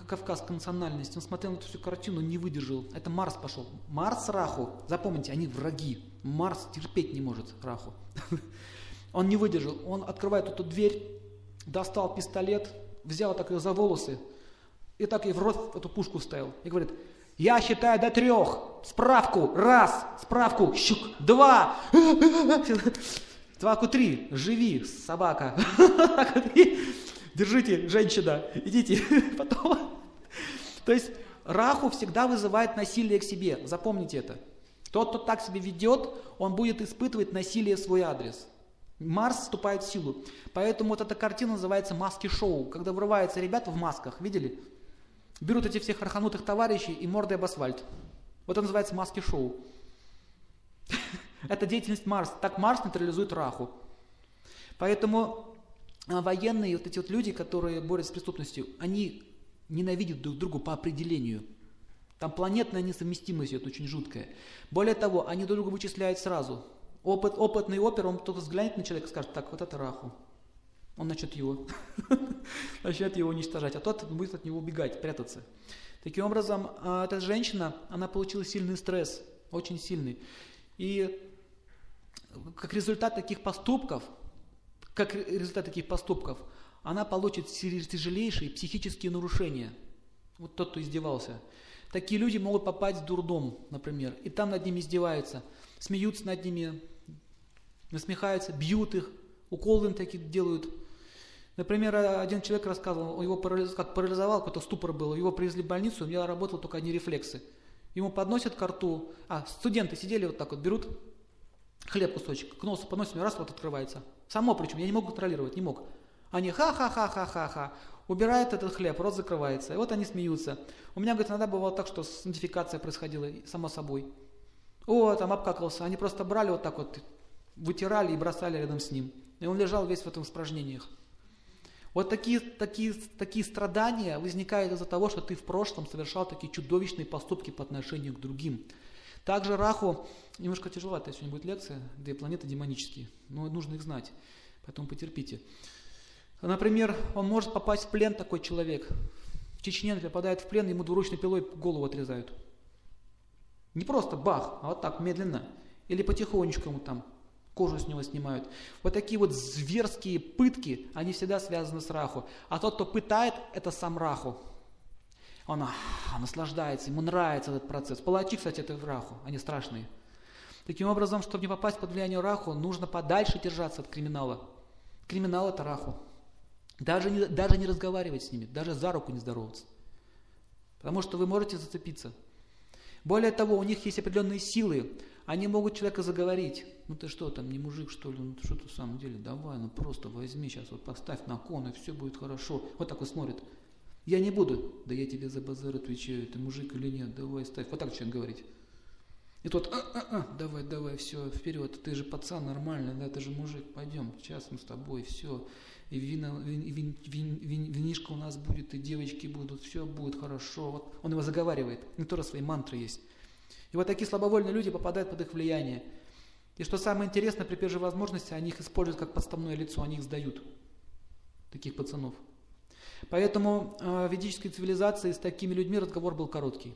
кавказской национальности, он смотрел на эту всю картину, не выдержал. Это Марс пошел. Марс Раху, запомните, они враги. Марс терпеть не может Раху. <laughs> Он не выдержал, он открывает эту дверь, достал пистолет, взял так ее за волосы и так ей в рот эту пушку вставил. И говорит, я считаю до трех. Справку. Раз. Справку. Щук. Два. <laughs> Справку три. Живи, собака. <laughs> Держите, женщина. Идите. Потом. То есть Раху всегда вызывает насилие к себе. Запомните это. Тот, кто так себя ведет, он будет испытывать насилие в свой адрес. Марс вступает в силу. Поэтому вот эта картина называется маски-шоу. Когда врываются ребята в масках, видели? Берут эти всех арханутых товарищей и мордой об асфальт. Вот это называется маски-шоу. <laughs> Это деятельность Марса. Так Марс нейтрализует Раху. Поэтому а, военные, вот эти вот люди, которые борются с преступностью, они ненавидят друг друга по определению. Там планетная несовместимость идет очень жуткая. Более того, они друг друга вычисляют сразу. Опыт, опытный опер, он только взглянет на человека и скажет, так, вот это Раху он начнет его, <laughs> начнет его уничтожать, а тот будет от него убегать, прятаться. Таким образом, а, эта женщина, она получила сильный стресс, очень сильный. И как результат таких поступков, как результат таких поступков, она получит тяжелейшие психические нарушения. Вот тот, кто издевался. Такие люди могут попасть в дурдом, например, и там над ними издеваются, смеются над ними, насмехаются, бьют их, уколы им такие делают. Например, один человек рассказывал, его парализ, как парализовал, какой-то ступор был, его привезли в больницу, у меня работал только одни рефлексы. Ему подносят к рту, а, студенты сидели вот так вот, берут хлеб кусочек, к носу подносят, раз вот открывается. Само причем, я не мог контролировать, не мог. Они ха-ха-ха-ха-ха-ха, убирают этот хлеб, рот закрывается, и вот они смеются. У меня, говорит, иногда бывало так, что идентификация происходила само собой. О, там обкакался, они просто брали вот так вот, вытирали и бросали рядом с ним. И он лежал весь в этом испражнениях. Вот такие, такие, такие страдания возникают из-за того, что ты в прошлом совершал такие чудовищные поступки по отношению к другим. Также Раху, немножко тяжеловато сегодня будет лекция, две планеты демонические, но нужно их знать, поэтому потерпите. Например, он может попасть в плен, такой человек. В Чечне попадает в плен, ему двуручной пилой голову отрезают. Не просто бах, а вот так, медленно. Или потихонечку ему там кожу с него снимают. Вот такие вот зверские пытки, они всегда связаны с раху. А тот, кто пытает, это сам раху. Он а, наслаждается, ему нравится этот процесс. Палачи, кстати, это раху, они страшные. Таким образом, чтобы не попасть под влияние раху, нужно подальше держаться от криминала. Криминал это раху. Даже не, даже не разговаривать с ними, даже за руку не здороваться. Потому что вы можете зацепиться. Более того, у них есть определенные силы. Они могут человека заговорить. Ну ты что там, не мужик что ли? Ну что ты в самом деле? Давай, ну просто возьми сейчас, вот поставь на кон, и все будет хорошо. Вот так вот смотрит. Я не буду. Да я тебе за базар отвечаю, ты мужик или нет, давай ставь. Вот так человек говорить. И тот, а, а, а, давай, давай, все, вперед, ты же пацан нормально, да, ты же мужик, пойдем, сейчас мы с тобой, все. И вина, вин, вин, вин, вин, винишка у нас будет, и девочки будут, все будет хорошо. Вот он его заговаривает, не тоже свои мантры есть. И вот такие слабовольные люди попадают под их влияние. И что самое интересное, при первой возможности они их используют как подставное лицо, они их сдают, таких пацанов. Поэтому э, в ведической цивилизации с такими людьми разговор был короткий.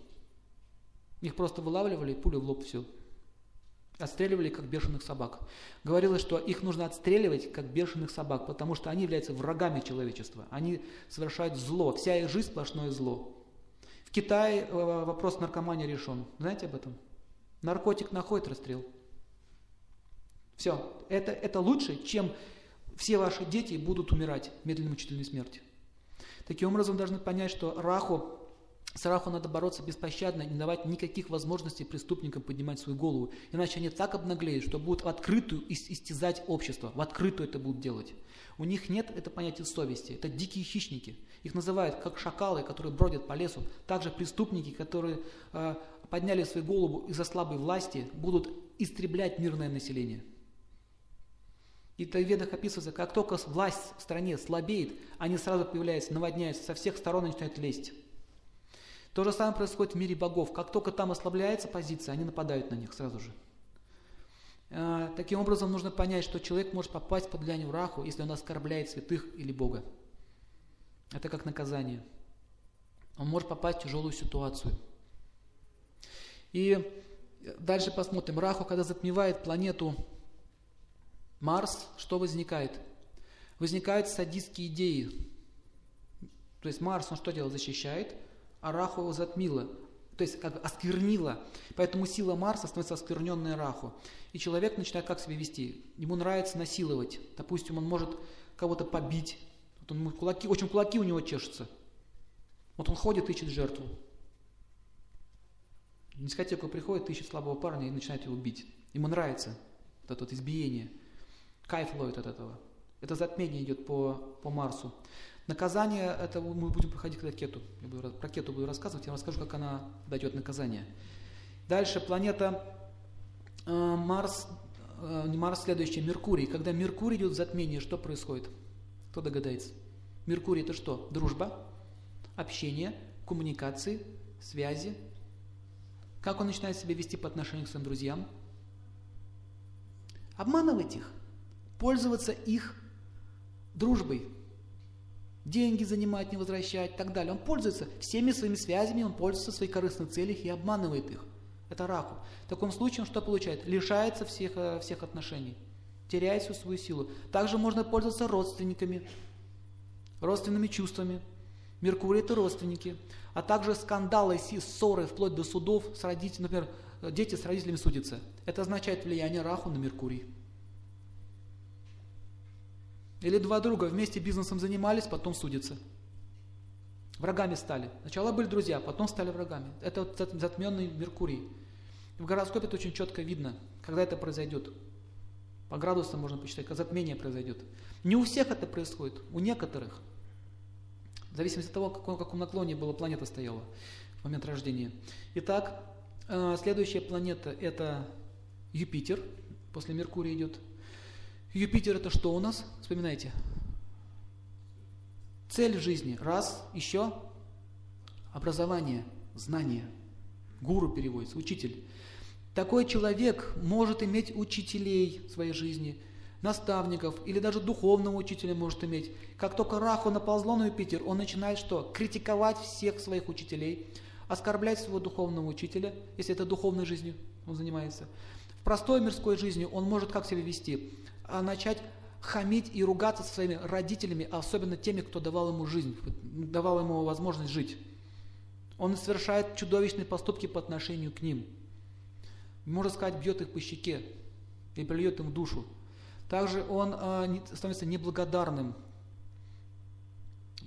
Их просто вылавливали, пулю в лоб все. Отстреливали, как бешеных собак. Говорилось, что их нужно отстреливать, как бешеных собак, потому что они являются врагами человечества. Они совершают зло. Вся их жизнь сплошное зло. В Китае э, вопрос наркомании решен. Знаете об этом? Наркотик находит расстрел. Все. Это, это лучше, чем все ваши дети будут умирать медленной мучительной смерти. Таким образом, должны понять, что раху с надо бороться беспощадно, не давать никаких возможностей преступникам поднимать свою голову. Иначе они так обнаглеют, что будут в открытую истязать общество. В открытую это будут делать. У них нет это понятия совести. Это дикие хищники. Их называют как шакалы, которые бродят по лесу. Также преступники, которые э, подняли свою голову из-за слабой власти, будут истреблять мирное население. И в ведах описывается, как только власть в стране слабеет, они сразу появляются, наводняются, со всех сторон начинают лезть. То же самое происходит в мире богов. Как только там ослабляется позиция, они нападают на них сразу же. А, таким образом, нужно понять, что человек может попасть под влияние Раху, если он оскорбляет святых или Бога. Это как наказание. Он может попасть в тяжелую ситуацию. И дальше посмотрим. Раху, когда затмевает планету Марс, что возникает? Возникают садистские идеи. То есть Марс, он что делает? Защищает, Раху его затмила, то есть как бы осквернила. Поэтому сила Марса становится оскверненной Раху. И человек начинает как себя вести? Ему нравится насиловать. Допустим, он может кого-то побить. Вот он, кулаки, очень кулаки у него чешутся. Вот он ходит, ищет жертву. Дискотеку приходит, ищет слабого парня и начинает его бить. Ему нравится вот это вот избиение. Кайф ловит от этого. Это затмение идет по, по Марсу. Наказание, это мы будем проходить к кету. Я буду, про кету буду рассказывать, я вам расскажу, как она дает наказание. Дальше планета э, Марс, э, не Марс, следующий, Меркурий. Когда Меркурий идет в затмение, что происходит? Кто догадается? Меркурий это что? Дружба, общение, коммуникации, связи. Как он начинает себя вести по отношению к своим друзьям? Обманывать их, пользоваться их дружбой, деньги занимать, не возвращать и так далее. Он пользуется всеми своими связями, он пользуется своей корыстной целью и обманывает их. Это раку. В таком случае он что получает? Лишается всех, э, всех отношений, теряет всю свою силу. Также можно пользоваться родственниками, родственными чувствами. Меркурий – это родственники. А также скандалы, ссоры, вплоть до судов с родителями, например, дети с родителями судятся. Это означает влияние Раху на Меркурий. Или два друга вместе бизнесом занимались, потом судятся. Врагами стали. Сначала были друзья, потом стали врагами. Это вот затменный Меркурий. В гороскопе это очень четко видно, когда это произойдет. По градусам можно посчитать, когда затмение произойдет. Не у всех это происходит, у некоторых. В зависимости от того, в каком, каком наклоне была планета стояла в момент рождения. Итак, э, следующая планета это Юпитер, после Меркурия идет. Юпитер это что у нас? Вспоминайте. Цель жизни. Раз. Еще. Образование, знание. Гуру переводится, учитель. Такой человек может иметь учителей в своей жизни, наставников или даже духовного учителя может иметь. Как только Раху наползло на Юпитер, он начинает что? Критиковать всех своих учителей, оскорблять своего духовного учителя, если это духовной жизнью он занимается. В простой мирской жизни он может как себя вести? А начать хамить и ругаться со своими родителями, а особенно теми, кто давал ему жизнь, давал ему возможность жить. Он совершает чудовищные поступки по отношению к ним. Можно сказать, бьет их по щеке и плюет им в душу. Также он э, становится неблагодарным.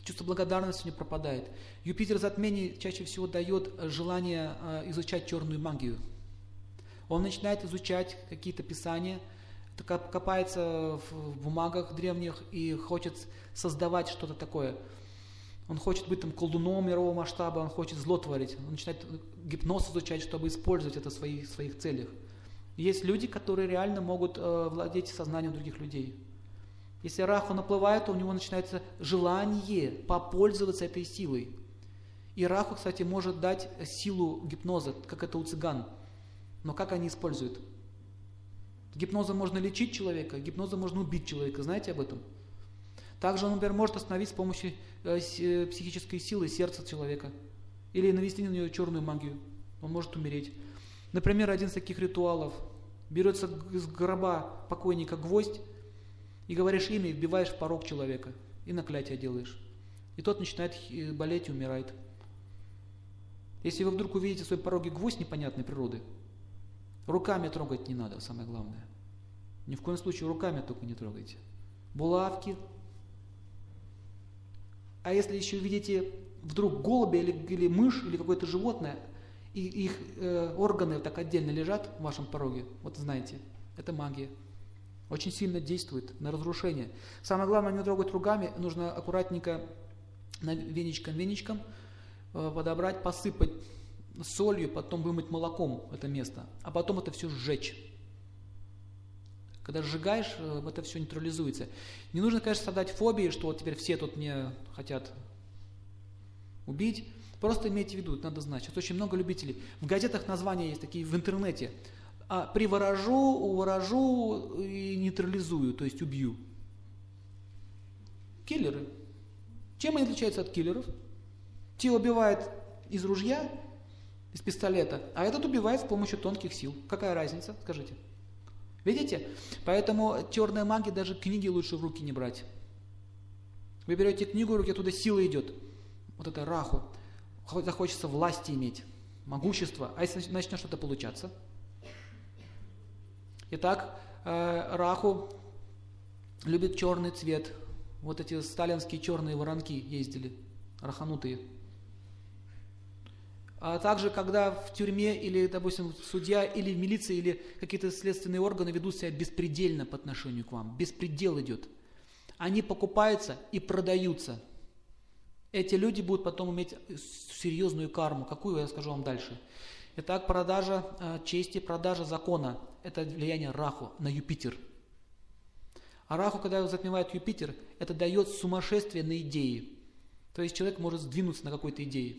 Чувство благодарности не пропадает. Юпитер затмений чаще всего дает желание э, изучать черную магию. Он начинает изучать какие-то писания – копается в бумагах древних и хочет создавать что-то такое. Он хочет быть там колдуном мирового масштаба, он хочет зло творить. Он начинает гипноз изучать, чтобы использовать это в своих, своих целях. Есть люди, которые реально могут э, владеть сознанием других людей. Если раху наплывает, то у него начинается желание попользоваться этой силой. И раху, кстати, может дать силу гипноза, как это у цыган. Но как они используют? Гипнозом можно лечить человека, гипнозом можно убить человека. Знаете об этом? Также он, например, может остановить с помощью э, э, психической силы сердца человека. Или навести на нее черную магию. Он может умереть. Например, один из таких ритуалов. Берется из гроба покойника гвоздь, и говоришь имя, и вбиваешь в порог человека. И наклятие делаешь. И тот начинает э, болеть и умирает. Если вы вдруг увидите в своей пороге гвоздь непонятной природы, руками трогать не надо, самое главное. Ни в коем случае руками только не трогайте. Булавки. А если еще видите вдруг голубя или, или мышь, или какое-то животное, и их э, органы так отдельно лежат в вашем пороге, вот знаете, это магия. Очень сильно действует на разрушение. Самое главное не трогать руками, нужно аккуратненько веничком-веничком э, подобрать, посыпать солью, потом вымыть молоком это место, а потом это все сжечь. Когда сжигаешь, э, это все нейтрализуется. Не нужно, конечно, создать фобии, что вот теперь все тут мне хотят убить. Просто имейте в виду, это надо знать. Сейчас очень много любителей. В газетах названия есть такие в интернете. А приворожу, уворожу и нейтрализую, то есть убью. Киллеры. Чем они отличаются от киллеров? Те убивают из ружья, из пистолета, а этот убивает с помощью тонких сил. Какая разница, скажите? Видите? Поэтому черные маги даже книги лучше в руки не брать. Вы берете книгу в руки, оттуда сила идет. Вот это раху. Захочется власти иметь, могущество. А если начнет что-то получаться – Итак, э, Раху любит черный цвет. Вот эти сталинские черные воронки ездили, раханутые. А также, когда в тюрьме или, допустим, судья или в милиции или какие-то следственные органы ведут себя беспредельно по отношению к вам, беспредел идет. Они покупаются и продаются. Эти люди будут потом иметь серьезную карму. Какую, я скажу вам дальше. Итак, продажа э, чести, продажа закона – это влияние Раху на Юпитер. А Раху, когда его затмевает Юпитер, это дает сумасшествие на идеи. То есть человек может сдвинуться на какой-то идее,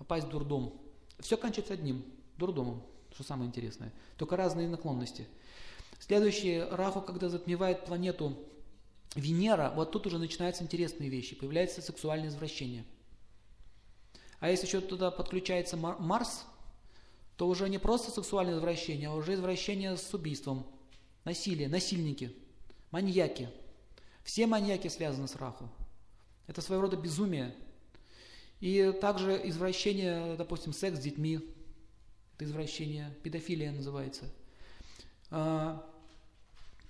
попасть в дурдом. Все кончится одним – дурдомом, что самое интересное. Только разные наклонности. Следующее, Раху, когда затмевает планету Венера, вот тут уже начинаются интересные вещи, появляется сексуальное извращение. А если еще туда подключается Марс, то уже не просто сексуальное извращение, а уже извращение с убийством, насилие, насильники, маньяки. Все маньяки связаны с раху. Это своего рода безумие. И также извращение, допустим, секс с детьми, это извращение, педофилия называется. А,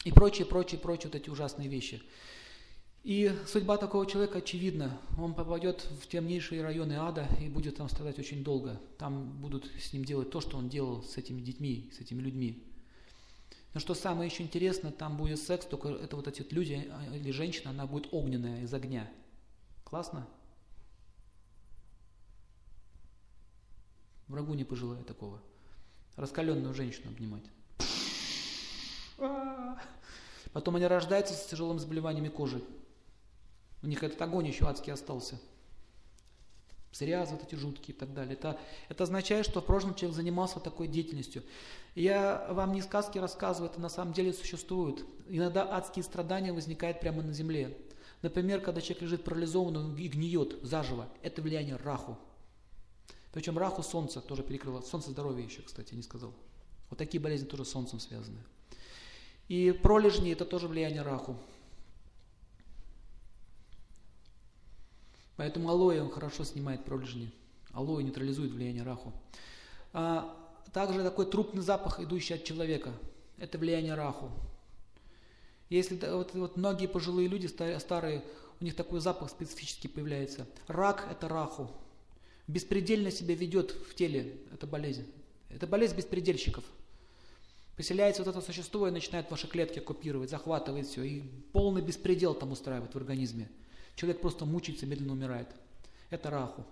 и прочие, прочие, прочие вот эти ужасные вещи. И судьба такого человека очевидна. Он попадет в темнейшие районы ада и будет там страдать очень долго. Там будут с ним делать то, что он делал с этими детьми, с этими людьми. Но что самое еще интересно, там будет секс, только это вот эти люди а, или женщина, она будет огненная из огня. Классно? Врагу не пожелаю такого. Раскаленную женщину обнимать. Потом они рождаются с тяжелыми заболеваниями кожи. У них этот огонь еще адский остался. Псориазы вот эти жуткие и так далее. Это, это означает, что в прошлом человек занимался такой деятельностью. Я вам не сказки рассказываю, это на самом деле существует. Иногда адские страдания возникают прямо на земле. Например, когда человек лежит парализованный и гниет заживо, это влияние раху. Причем раху солнце тоже перекрыло. Солнце здоровья еще, кстати, не сказал. Вот такие болезни тоже с солнцем связаны. И пролежни это тоже влияние раху. Поэтому алоэ он хорошо снимает пролежни. Алоэ нейтрализует влияние раху. А, также такой трупный запах, идущий от человека. Это влияние раху. Если вот, вот многие пожилые люди, старые, у них такой запах специфический появляется. Рак – это раху. Беспредельно себя ведет в теле, это болезнь. Это болезнь беспредельщиков. Поселяется вот это существо и начинает ваши клетки копировать, захватывает все. И полный беспредел там устраивает в организме. Человек просто мучается, медленно умирает. Это раху.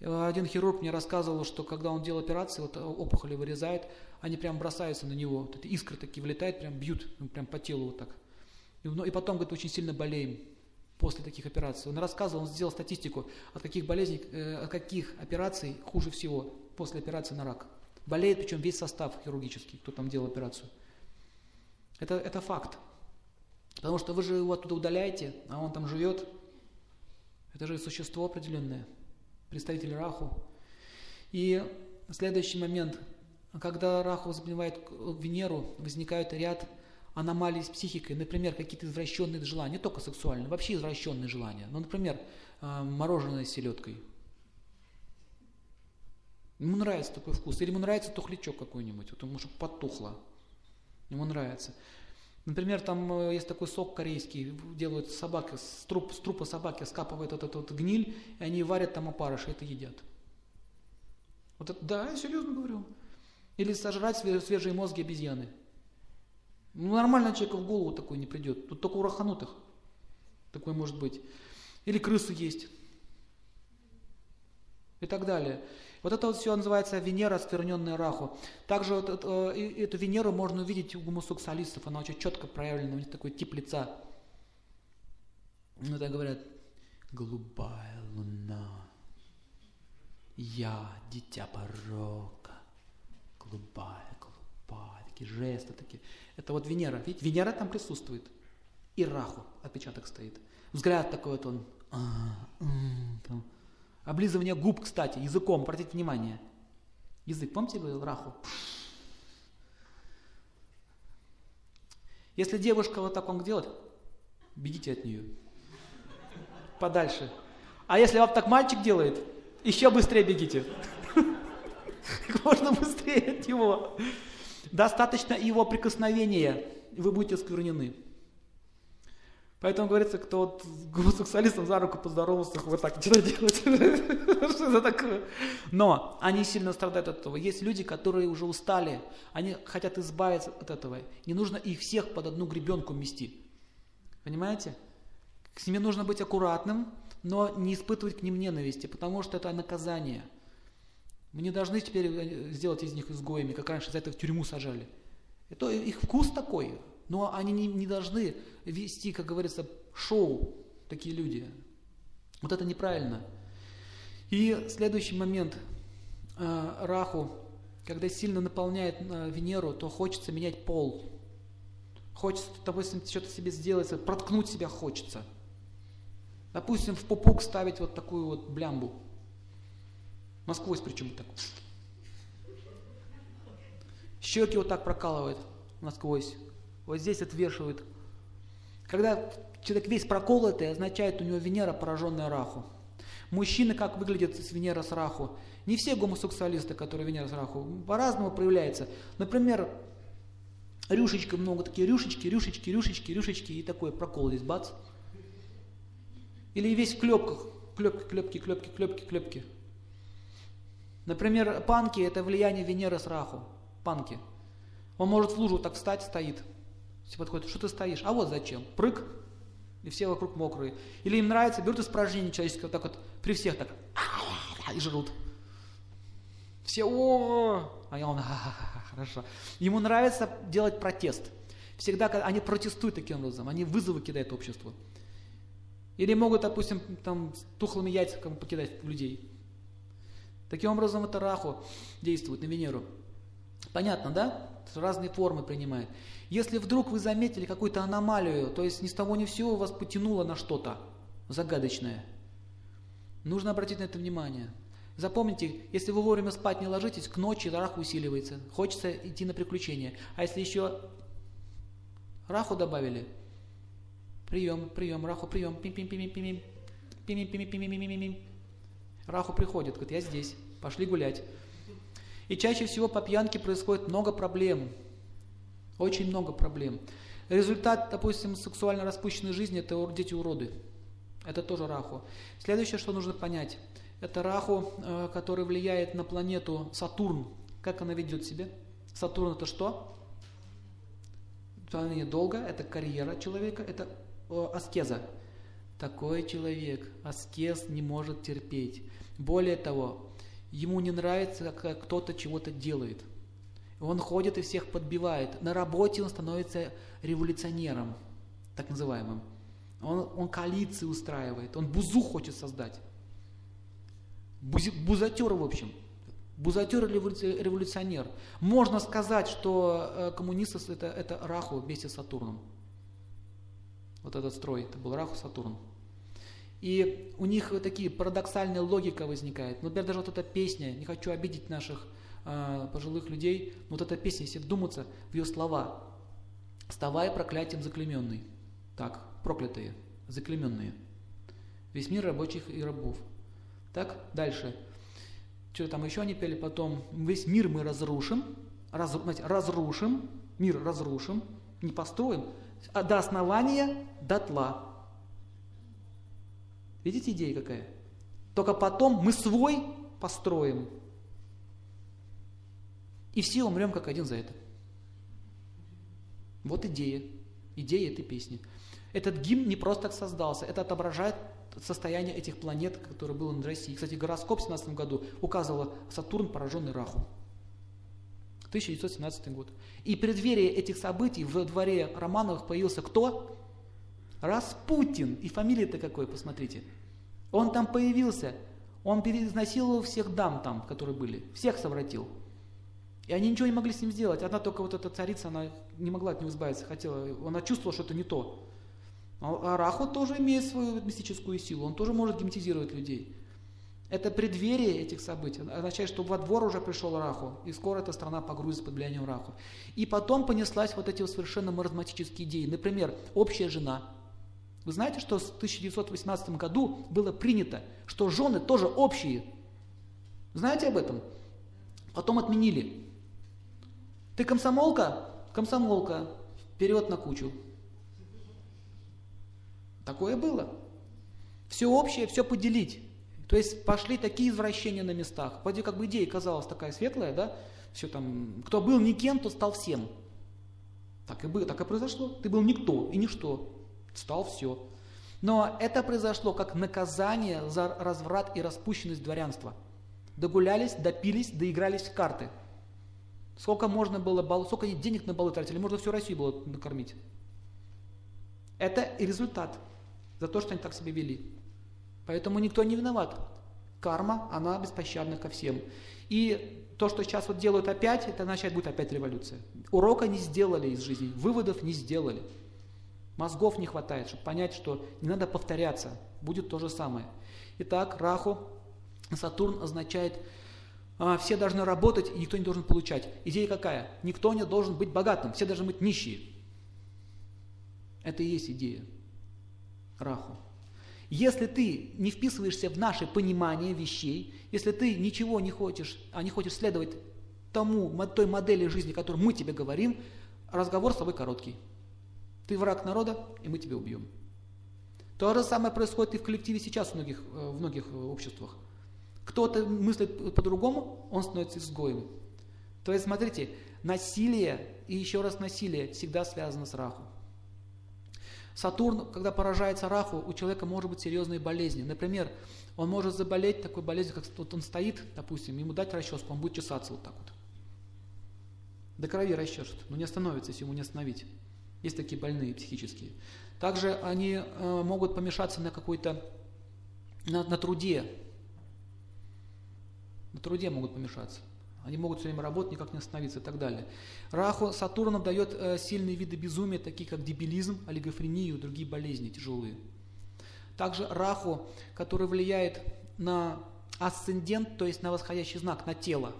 Один хирург мне рассказывал, что когда он делал операции, вот опухоли вырезает, они прям бросаются на него, вот эти искры такие влетают, прям бьют, ну, прям по телу вот так. И потом, говорит, очень сильно болеем после таких операций. Он рассказывал, он сделал статистику, от каких болезней, э, от каких операций хуже всего после операции на рак. Болеет, причем весь состав хирургический, кто там делал операцию. Это, это факт. Потому что вы же его оттуда удаляете, а он там живет. Это же существо определенное, представитель Раху. И следующий момент, когда Раху заболевает Венеру, возникает ряд аномалий с психикой, например, какие-то извращенные желания, не только сексуальные, вообще извращенные желания. Ну, например, э, мороженое с селедкой. Ему нравится такой вкус. Или ему нравится тухлячок какой-нибудь, вот ему чтобы потухло. Ему нравится. Например, там э, есть такой сок корейский, делают собаки, с, труп, с трупа собаки скапывают этот, этот гниль, и они варят там опарыш, и это едят. Вот это, да, я серьезно говорю. Или сожрать свежие мозги обезьяны. Ну, нормально человеку в голову такой не придет. Тут только у раханутых такой может быть. Или крысу есть. И так далее. Вот это вот все называется Венера, оскверненная Раху. Также вот это, э, эту Венеру можно увидеть у гомосексуалистов, она очень четко проявлена, у них такой тип лица. Ну, так говорят, голубая луна, я дитя порока, голубая, такие жесты такие. Это вот Венера, видите, Венера там присутствует. И Раху отпечаток стоит. Взгляд такой вот он, а, Облизывание губ, кстати, языком, обратите внимание. Язык, помните, говорил Раху? Если девушка вот так он делает, бегите от нее. Подальше. А если вам так мальчик делает, еще быстрее бегите. <laughs> Как можно быстрее от него. Достаточно его прикосновения, и вы будете осквернены. Поэтому говорится, кто вот гомосексуалистом за руку поздоровался, вы так начинаете делать. <laughs> Что это такое? Но они сильно страдают от этого. Есть люди, которые уже устали, они хотят избавиться от этого. Не нужно их всех под одну гребенку мести. Понимаете? С ними нужно быть аккуратным, но не испытывать к ним ненависти, потому что это наказание. Мы не должны теперь э, сделать из них изгоями, как раньше за это в тюрьму сажали. Это их вкус такой. Но они не, не должны вести, как говорится, шоу, такие люди. Вот это неправильно. И следующий момент. Э, Раху, когда сильно наполняет э, Венеру, то хочется менять пол. Хочется, допустим, что-то себе сделать, проткнуть себя хочется. Допустим, в пупук ставить вот такую вот блямбу. Насквозь причем так. Щеки вот так прокалывает насквозь вот здесь отвешивают. Когда человек весь проколотый, означает у него Венера, пораженная Раху. Мужчины как выглядят с Венера с Раху? Не все гомосексуалисты, которые Венера с Раху, по-разному проявляется. Например, рюшечка, много такие рюшечки, рюшечки, рюшечки, рюшечки, и такой прокол здесь, бац. Или весь в клепках, клепки, клепки, клепки, клепки, клепки. Например, панки – это влияние Венеры с Раху, панки. Он может в лужу так встать, стоит – все подходят, что ты стоишь? А вот зачем? Прыг, и все вокруг мокрые. Или им нравится, берут испражнение человеческое, вот так вот, при всех так, и жрут. Все, о, а я он, хорошо. Ему нравится делать протест. Всегда, они протестуют таким образом, они вызовы кидают обществу. Или могут, допустим, там тухлыми яйцами покидать людей. Таким образом, это раху действует на Венеру. Понятно, да? Разные формы принимает. Если вдруг вы заметили какую-то аномалию, то есть ни с того ни с сего вас потянуло на что-то загадочное, нужно обратить на это внимание. Запомните, если вы вовремя спать не ложитесь, к ночи рах усиливается, хочется идти на приключения. А если еще раху добавили, прием, прием, раху, прием, пим пим пим пим пим пим пим пим пим пим пим Раху приходит, говорит, я здесь, пошли гулять. И чаще всего по пьянке происходит много проблем. Очень много проблем. Результат, допустим, сексуально распущенной жизни – это дети-уроды. Это тоже раху. Следующее, что нужно понять, это раху, э, который влияет на планету Сатурн. Как она ведет себя? Сатурн это что? Планета долго, это карьера человека, это э, аскеза. Такой человек аскез не может терпеть. Более того, ему не нравится, как кто-то чего-то делает. Он ходит и всех подбивает. На работе он становится революционером, так называемым. Он, он коалиции устраивает, он бузу хочет создать. Бузи, бузатер, в общем. Бузатер или революционер. Можно сказать, что э, коммунисты это, это Раху вместе с Сатурном. Вот этот строй, это был Раху Сатурн. И у них вот такие парадоксальная логика возникает. Например, даже вот эта песня, не хочу обидеть наших э, пожилых людей, но вот эта песня, если вдуматься в ее слова, «Вставай проклятием заклеменный». Так, проклятые, заклеменные. Весь мир рабочих и рабов. Так, дальше. Что там еще они пели потом? Весь мир мы разрушим, раз, знаете, разрушим, мир разрушим, не построим, а до основания дотла. Видите идея какая? Только потом мы свой построим. И все умрем как один за это. Вот идея. Идея этой песни. Этот гимн не просто так создался, это отображает состояние этих планет, которое было над Россией. Кстати, гороскоп в 17 году указывал Сатурн, пораженный Раху. 1917 год. И в преддверии этих событий в дворе Романовых появился кто? Распутин. И фамилия-то какой, посмотрите. Он там появился. Он переизнасиловал всех дам там, которые были. Всех совратил. И они ничего не могли с ним сделать. Одна только вот эта царица, она не могла от него избавиться, хотела. Она чувствовала, что это не то. А Раху тоже имеет свою мистическую силу, он тоже может гипнотизировать людей. Это преддверие этих событий означает, что во двор уже пришел Раху, и скоро эта страна погрузится под влиянием Раху. И потом понеслась вот эти совершенно маразматические идеи. Например, общая жена. Вы знаете, что в 1918 году было принято, что жены тоже общие. Знаете об этом? Потом отменили. Ты комсомолка? Комсомолка. Вперед на кучу. Такое было. Все общее, все поделить. То есть пошли такие извращения на местах. Вроде как бы идея казалась такая светлая, да? Все там, кто был никем, то стал всем. Так и, было, так и произошло. Ты был никто и ничто. Стал все. Но это произошло как наказание за разврат и распущенность дворянства. Догулялись, допились, доигрались в карты. Сколько можно было, бал, сколько денег на балы тратили, можно всю Россию было накормить. Это и результат за то, что они так себя вели. Поэтому никто не виноват. Карма, она беспощадна ко всем. И то, что сейчас вот делают опять, это означает, будет опять революция. Урока не сделали из жизни, выводов не сделали. Мозгов не хватает, чтобы понять, что не надо повторяться, будет то же самое. Итак, Раху, Сатурн означает, а, все должны работать, и никто не должен получать. Идея какая? Никто не должен быть богатым, все должны быть нищие. Это и есть идея раху. Если ты не вписываешься в наше понимание вещей, если ты ничего не хочешь, а не хочешь следовать тому, той модели жизни, которую мы тебе говорим, разговор с тобой короткий. Ты враг народа, и мы тебя убьем. То же самое происходит и в коллективе сейчас в многих, э, в многих обществах. Кто-то мыслит по-другому, он становится изгоем. То есть, смотрите, насилие и еще раз насилие всегда связано с раху. Сатурн, когда поражается Раху, у человека может быть серьезные болезни. Например, он может заболеть такой болезнью, как вот он стоит, допустим, ему дать расческу, он будет чесаться вот так вот. До крови расчешет, но не остановится, если ему не остановить. Есть такие больные психические. Также они э, могут помешаться на какой-то, на, на труде. На труде могут помешаться. Они могут все время работать, никак не остановиться и так далее. Раху Сатурном дает э, сильные виды безумия, такие как дебилизм, олигофрению другие болезни тяжелые. Также Раху, который влияет на асцендент, то есть на восходящий знак, на тело.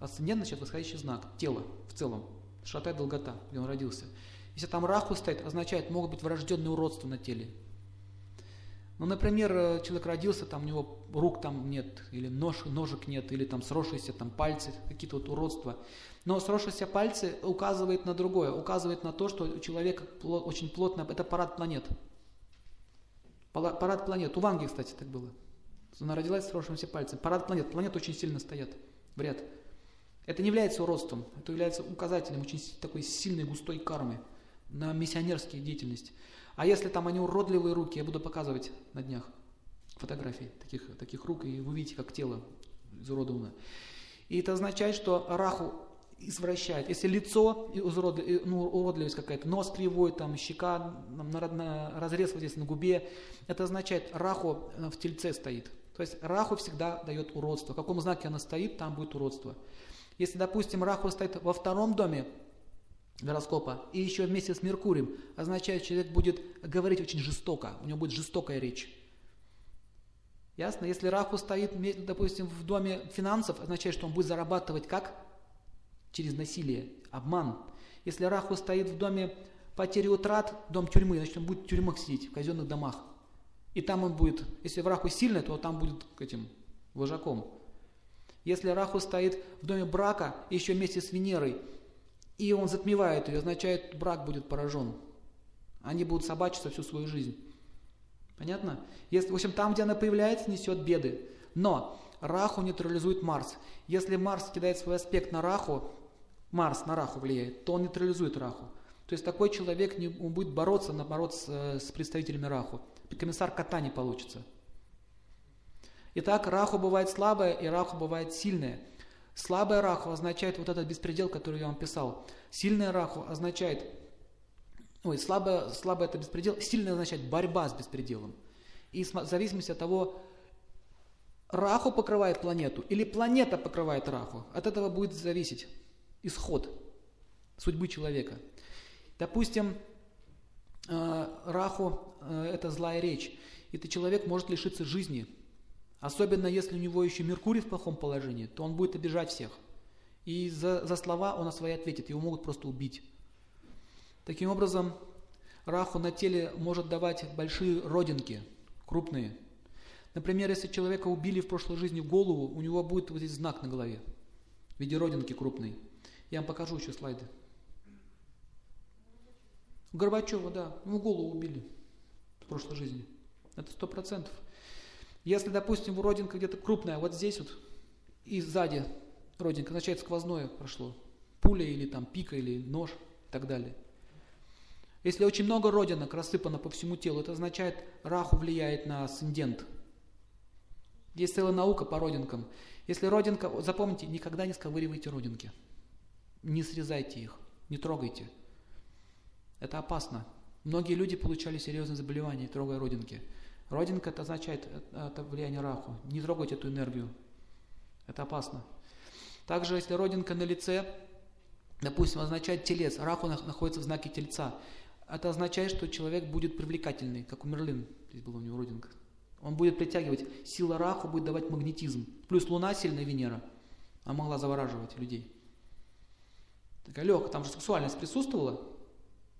Асцендент значит восходящий знак, тело в целом, шата и долгота, где он родился. Если там Раху стоит, означает, могут быть врожденные уродства на теле. Ну, например, э, человек родился, там у него рук там нет, или нож, ножек нет, или там сросшиеся там пальцы, какие-то вот уродства. Но сросшиеся пальцы указывает на другое, указывает на то, что у человека очень плотно, это парад планет. Парад планет. У Ванги, кстати, так было. Она родилась с сросшимися пальцами. Парад планет. Планеты очень сильно стоят в ряд. Это не является уродством, это является указателем очень такой сильной густой кармы. на миссионерские деятельности. А если там они уродливые руки, я буду показывать на днях фотографии таких, таких рук, и вы видите, как тело изуродовано. И это означает, что Раху извращает. Если лицо ну, уродливость какая-то, нос кривой, там, щека, на, на, разрез вот здесь на губе, это означает, Раху э, в тельце стоит. То есть Раху всегда дает уродство. В каком знаке она стоит, там будет уродство. Если, допустим, Раху стоит во втором доме гороскопа и еще вместе с Меркурием, означает, человек будет говорить очень жестоко, у него будет жестокая речь. Ясно? Если Раху стоит, допустим, в доме финансов, означает, что он будет зарабатывать как? Через насилие, обман. Если Раху стоит в доме потери утрат, дом тюрьмы, значит, он будет в тюрьмах сидеть, в казенных домах. И там он будет, если в Раху сильный, то там будет этим вожаком. Если Раху стоит в доме брака, еще вместе с Венерой, и он затмевает ее, означает, брак будет поражен. Они будут собачиться всю свою жизнь. Понятно? Если, в общем, там, где она появляется, несет беды. Но Раху нейтрализует Марс. Если Марс кидает свой аспект на Раху, Марс на Раху влияет, то он нейтрализует Раху. То есть такой человек не, он будет бороться, наоборот, с, с представителями Раху. Комиссар кота не получится. Итак, Раху бывает слабая и Раху бывает сильная. Слабая Раху означает вот этот беспредел, который я вам писал. Сильная Раху означает Ой, слабое, слабое это беспредел, сильное означает борьба с беспределом. И в зависимости от того, Раху покрывает планету или планета покрывает Раху, от этого будет зависеть исход судьбы человека. Допустим, э, Раху э, – это злая речь, и этот человек может лишиться жизни. Особенно если у него еще Меркурий в плохом положении, то он будет обижать всех. И за, за слова он о своей ответит, его могут просто убить. Таким образом, раху на теле может давать большие родинки, крупные. Например, если человека убили в прошлой жизни в голову, у него будет вот здесь знак на голове в виде родинки крупной. Я вам покажу еще слайды. Горбачева, да, ему голову убили в прошлой жизни. Это сто процентов. Если, допустим, родинка где-то крупная, вот здесь вот, и сзади родинка, означает сквозное прошло. Пуля или там пика или нож и так далее. Если очень много родинок рассыпано по всему телу, это означает, раху влияет на асцендент. Есть целая наука по родинкам. Если родинка, запомните, никогда не сковыривайте родинки. Не срезайте их, не трогайте. Это опасно. Многие люди получали серьезные заболевания, трогая родинки. Родинка это означает это влияние раху. Не трогайте эту энергию. Это опасно. Также, если родинка на лице, допустим, означает телец, раху находится в знаке тельца. Это означает, что человек будет привлекательный, как у Мерлин, здесь была у него родинка. Он будет притягивать, сила Раху будет давать магнетизм. Плюс Луна сильная Венера, она могла завораживать людей. Такая легкая, там же сексуальность присутствовала.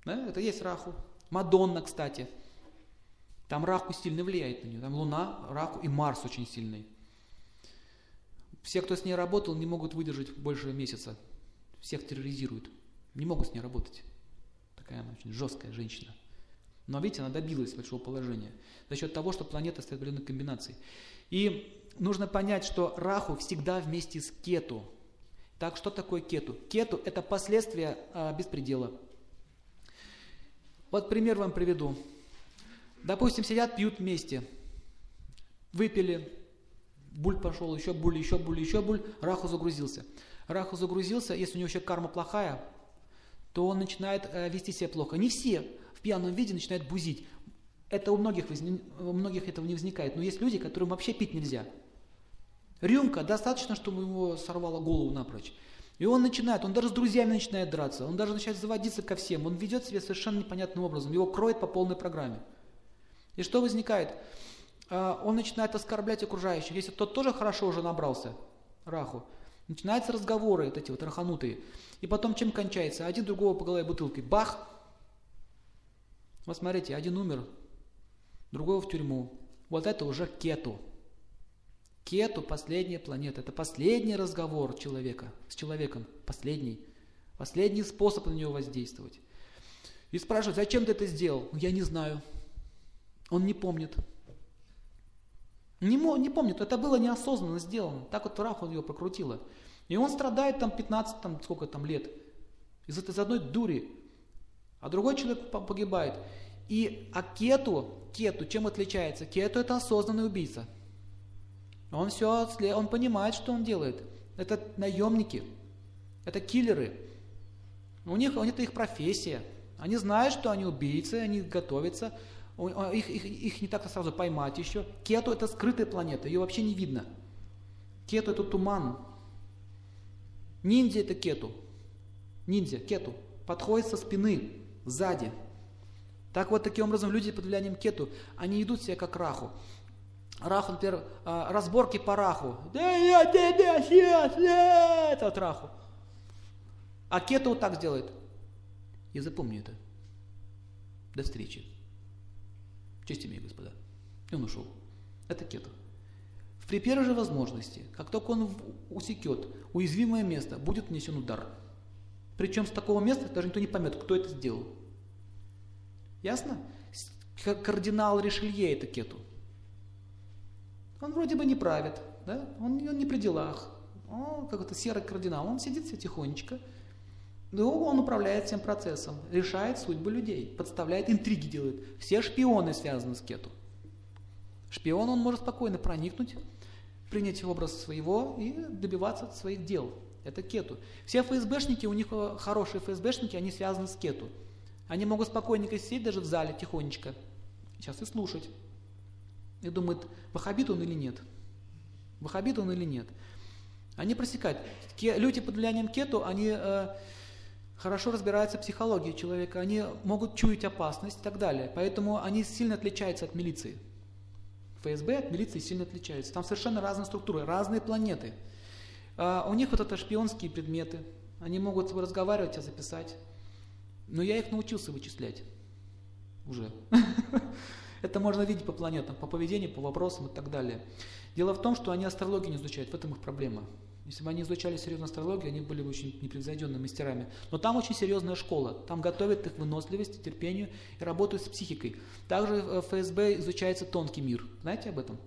Да? Это есть Раху. Мадонна, кстати. Там Раху сильно влияет на нее. Там Луна, Раху и Марс очень сильный. Все, кто с ней работал, не могут выдержать больше месяца. Всех терроризируют. Не могут с ней работать такая она очень жесткая женщина. Но видите, она добилась большого положения за счет того, что планета стоит в определенной комбинации. И нужно понять, что Раху всегда вместе с Кету. Так, что такое Кету? Кету – это последствия а, беспредела. Вот пример вам приведу. Допустим, сидят, пьют вместе. Выпили, буль пошел, еще буль, еще буль, еще буль, Раху загрузился. Раху загрузился, если у него еще карма плохая, то он начинает э, вести себя плохо. Не все в пьяном виде начинают бузить. Это у многих, у многих этого не возникает. Но есть люди, которым вообще пить нельзя. Рюмка, достаточно, чтобы ему сорвало голову напрочь. И он начинает, он даже с друзьями начинает драться, он даже начинает заводиться ко всем, он ведет себя совершенно непонятным образом, его кроет по полной программе. И что возникает? А, он начинает оскорблять окружающих, если тот тоже хорошо уже набрался, раху, Начинаются разговоры, вот эти вот раханутые. И потом чем кончается? Один другого по голове бутылкой. Бах! Вот смотрите, один умер, другого в тюрьму. Вот это уже кету. Кету – последняя планета. Это последний разговор человека с человеком. Последний. Последний способ на него воздействовать. И спрашивают, зачем ты это сделал? Я не знаю. Он не помнит. Не, не помнит, это было неосознанно сделано. Так вот Раху его прокрутило. И он страдает там 15, там, сколько там лет. Из из одной дури. а другой человек погибает. И, а кету, кету чем отличается? Кету это осознанный убийца. Он все, он понимает, что он делает. Это наемники, это киллеры. У них, это их профессия. Они знают, что они убийцы, они готовятся. Их, их, их не так сразу поймать еще. Кету это скрытая планета, ее вообще не видно. Кету это туман. Ниндзя это кету. Ниндзя, кету. Подходит со спины, сзади. Так вот, таким образом, люди под влиянием кету, они идут себя как раху. Раху, например, а, разборки по раху. Да я тебя сейчас, нет, от раху. А кету вот так сделает. И запомни это. До встречи. Честь имею, господа. И он ушел. Это кету. При первой же возможности, как только он усекет уязвимое место, будет внесен удар. Причем с такого места даже никто не поймет, кто это сделал. Ясно? Кардинал Ришелье это кету. Он вроде бы не правит, да? он, он не при делах. Он как это серый кардинал, он сидит все тихонечко, но он управляет всем процессом, решает судьбы людей, подставляет, интриги делает. Все шпионы связаны с кету. Шпион, он может спокойно проникнуть, принять образ своего и добиваться своих дел. Это кету. Все ФСБшники, у них э, хорошие ФСБшники, они связаны с кету. Они могут спокойненько сидеть даже в зале, тихонечко, сейчас и слушать. И думают, вахабит он или нет. Вахабит он или нет. Они просекают. Люди под влиянием кету, они э, хорошо разбираются в психологии человека, они могут чуять опасность и так далее. Поэтому они сильно отличаются от милиции. ФСБ от милиции сильно отличаются. Там совершенно разные структуры, разные планеты. А у них вот это шпионские предметы. Они могут разговаривать, а записать. Но я их научился вычислять уже. <laughs> Это можно видеть по планетам, по поведению, по вопросам и так далее. Дело в том, что они астрологию не изучают, в этом их проблема. Если бы они изучали серьезную астрологию, они были бы очень непревзойденными мастерами. Но там очень серьезная школа. Там готовят их выносливости, терпению и работают с психикой. Также в ФСБ изучается тонкий мир. Знаете об этом?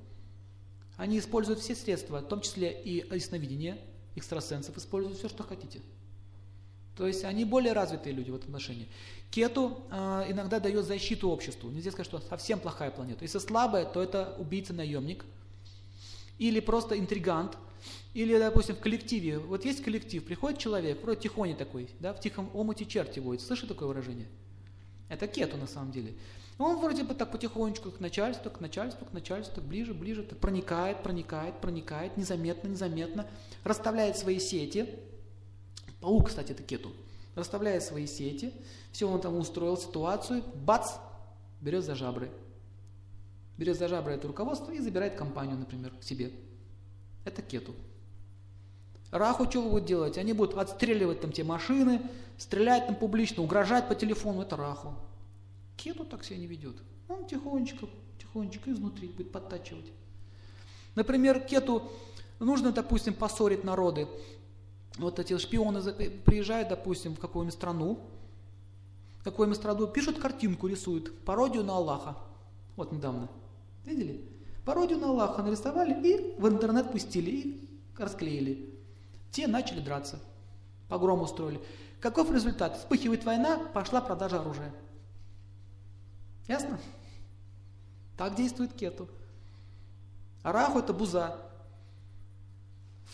Они используют все средства, в том числе и ясновидение, экстрасенсов используют все, что хотите. То есть они более развитые люди в этом отношении. Кету э, иногда дает защиту обществу. Нельзя сказать, что совсем плохая планета. Если слабая, то это убийца-наемник. Или просто интригант – или, допустим, в коллективе, вот есть коллектив, приходит человек, вроде тихоня такой, да, в тихом омуте черти водит. Слышали такое выражение? Это кету на самом деле. Он вроде бы так потихонечку к начальству, к начальству, к начальству, ближе, ближе, так проникает, проникает, проникает, незаметно, незаметно, расставляет свои сети. Паук, кстати, это кету. Расставляет свои сети, все он там устроил ситуацию, бац, берет за жабры. Берет за жабры это руководство и забирает компанию, например, к себе. Это кету. Раху что будут делать? Они будут отстреливать там те машины, стрелять там публично, угрожать по телефону. Это Раху. Кету так себя не ведет. Он тихонечко, тихонечко изнутри будет подтачивать. Например, Кету нужно, допустим, поссорить народы. Вот эти шпионы приезжают, допустим, в какую-нибудь страну, какую-нибудь страну, пишут картинку, рисуют, пародию на Аллаха. Вот недавно. Видели? Пародию на Аллаха нарисовали и в интернет пустили, и расклеили. Те начали драться, погром устроили. Каков результат? Вспыхивает война, пошла продажа оружия. Ясно? Так действует кету. Араху это буза.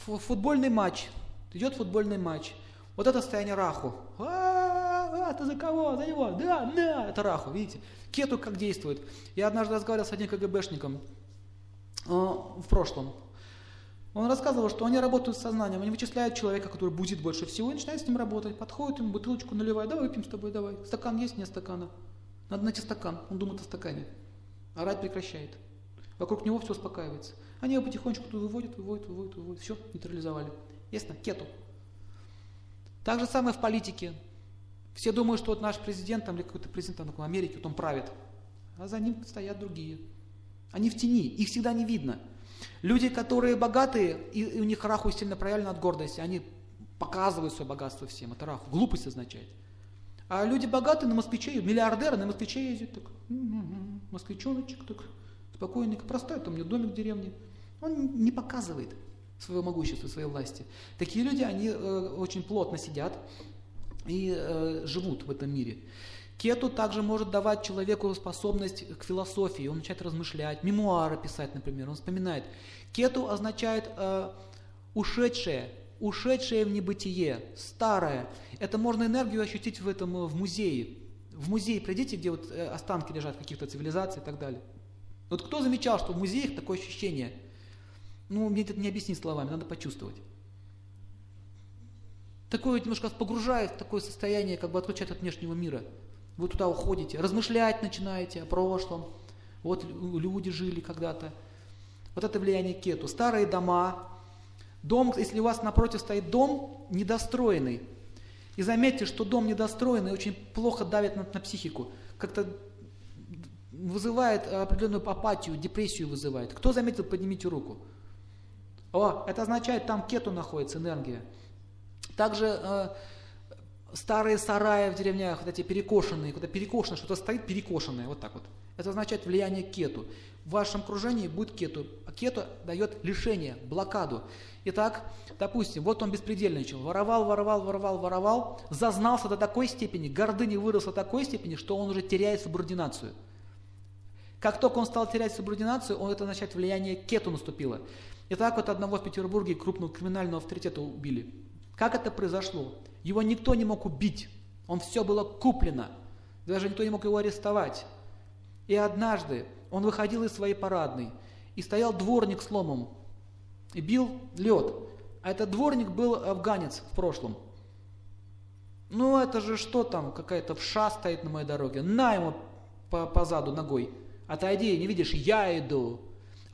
Футбольный матч. Идет футбольный матч. Вот это состояние раху. А, а, ты за кого? За него? Да, да, это раху, видите? Кету как действует. Я однажды разговаривал с одним КГБшником э, в прошлом. Он рассказывал, что они работают с сознанием, они вычисляют человека, который бузит больше всего, и начинают с ним работать. Подходит ему, бутылочку наливает, давай выпьем с тобой, давай. Стакан есть, нет стакана. Надо найти стакан. Он думает о стакане. Орать прекращает. Вокруг него все успокаивается. Они его потихонечку тут выводят, выводят, выводят, выводят. Все, нейтрализовали. Ясно? Кету. Так же самое в политике. Все думают, что вот наш президент там, или какой-то президент там, Америки, вот он правит. А за ним стоят другие. Они в тени, их всегда не видно. Люди, которые богатые, и у них раху сильно проявлена от гордости, они показывают свое богатство всем, это раху, глупость означает. А люди богатые на москвиче, миллиардеры на москвиче ездят, так, москвичоночек, так, спокойненько, простой, там у него домик в деревне. Он не показывает своего могущества, своей власти. Такие люди, они э, очень плотно сидят и э, живут в этом мире. Кету также может давать человеку способность к философии, он начинает размышлять, мемуары писать, например, он вспоминает. Кету означает э, ушедшее, ушедшее в небытие, старое. Это можно энергию ощутить в этом э, в музее. В музей придите, где вот э, останки лежат каких-то цивилизаций и так далее. Вот кто замечал, что в музеях такое ощущение? Ну, мне это не объяснить словами, надо почувствовать. Такое немножко погружает в такое состояние, как бы отключает от внешнего мира. Вы туда уходите, размышлять начинаете о прошлом. Вот люди жили когда-то. Вот это влияние кету. Старые дома. Дом, если у вас напротив стоит дом недостроенный, и заметьте, что дом недостроенный очень плохо давит на, на психику, как-то вызывает определенную апатию, депрессию вызывает. Кто заметил, поднимите руку. О, это означает, там кету находится, энергия. Также э, старые сараи в деревнях, вот эти перекошенные, когда перекошено, что-то стоит перекошенное, вот так вот. Это означает влияние кету. В вашем окружении будет кету. А кету дает лишение, блокаду. Итак, допустим, вот он беспредельничал, воровал, воровал, воровал, воровал, зазнался до такой степени, гордыня выросла до такой степени, что он уже теряет субординацию. Как только он стал терять субординацию, он это означает влияние кету наступило. Итак, вот одного в Петербурге крупного криминального авторитета убили. Как это произошло? Его никто не мог убить. Он все было куплено. Даже никто не мог его арестовать. И однажды он выходил из своей парадной, и стоял дворник с ломом, и бил лед. А этот дворник был афганец в прошлом. Ну это же что там, какая-то вша стоит на моей дороге. На ему по, по заду ногой. Отойди, не видишь, я иду.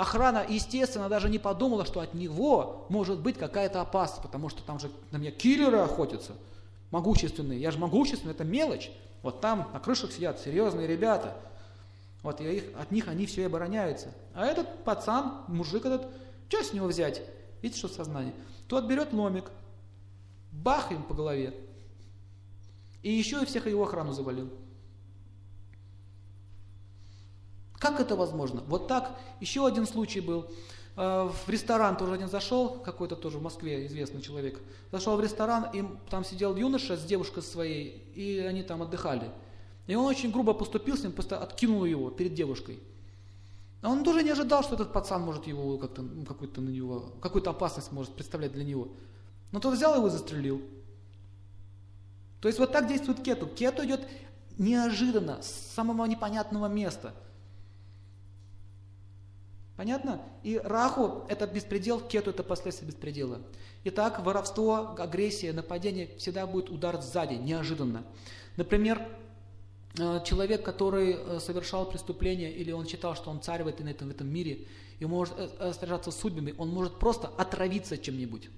Охрана, естественно, даже не подумала, что от него может быть какая-то опасность, потому что там же на меня киллеры охотятся, могущественные. Я же могущественный, это мелочь. Вот там на крышах сидят серьезные ребята. Вот и их, от них они все и обороняются. А этот пацан, мужик этот, что с него взять? Видите, что сознание? Тот берет ломик, бах им по голове. И еще и всех его охрану завалил. Как это возможно? Вот так. Еще один случай был. Э, в ресторан тоже один зашел, какой-то тоже в Москве известный человек. Зашел в ресторан, и там сидел юноша с девушкой своей, и они там отдыхали. И он очень грубо поступил с ним, просто откинул его перед девушкой. А он тоже не ожидал, что этот пацан может его как-то, ну, какую-то на него, какую-то опасность может представлять для него. Но тот взял его и застрелил. То есть вот так действует кету. Кету идет неожиданно, с самого непонятного места – Понятно? И раху – это беспредел, кету – это последствия беспредела. Итак, воровство, агрессия, нападение – всегда будет удар сзади, неожиданно. Например, э, человек, который э, совершал преступление, или он считал, что он царь в этом, в этом мире, и может распоряжаться судьбами, он может просто отравиться чем-нибудь.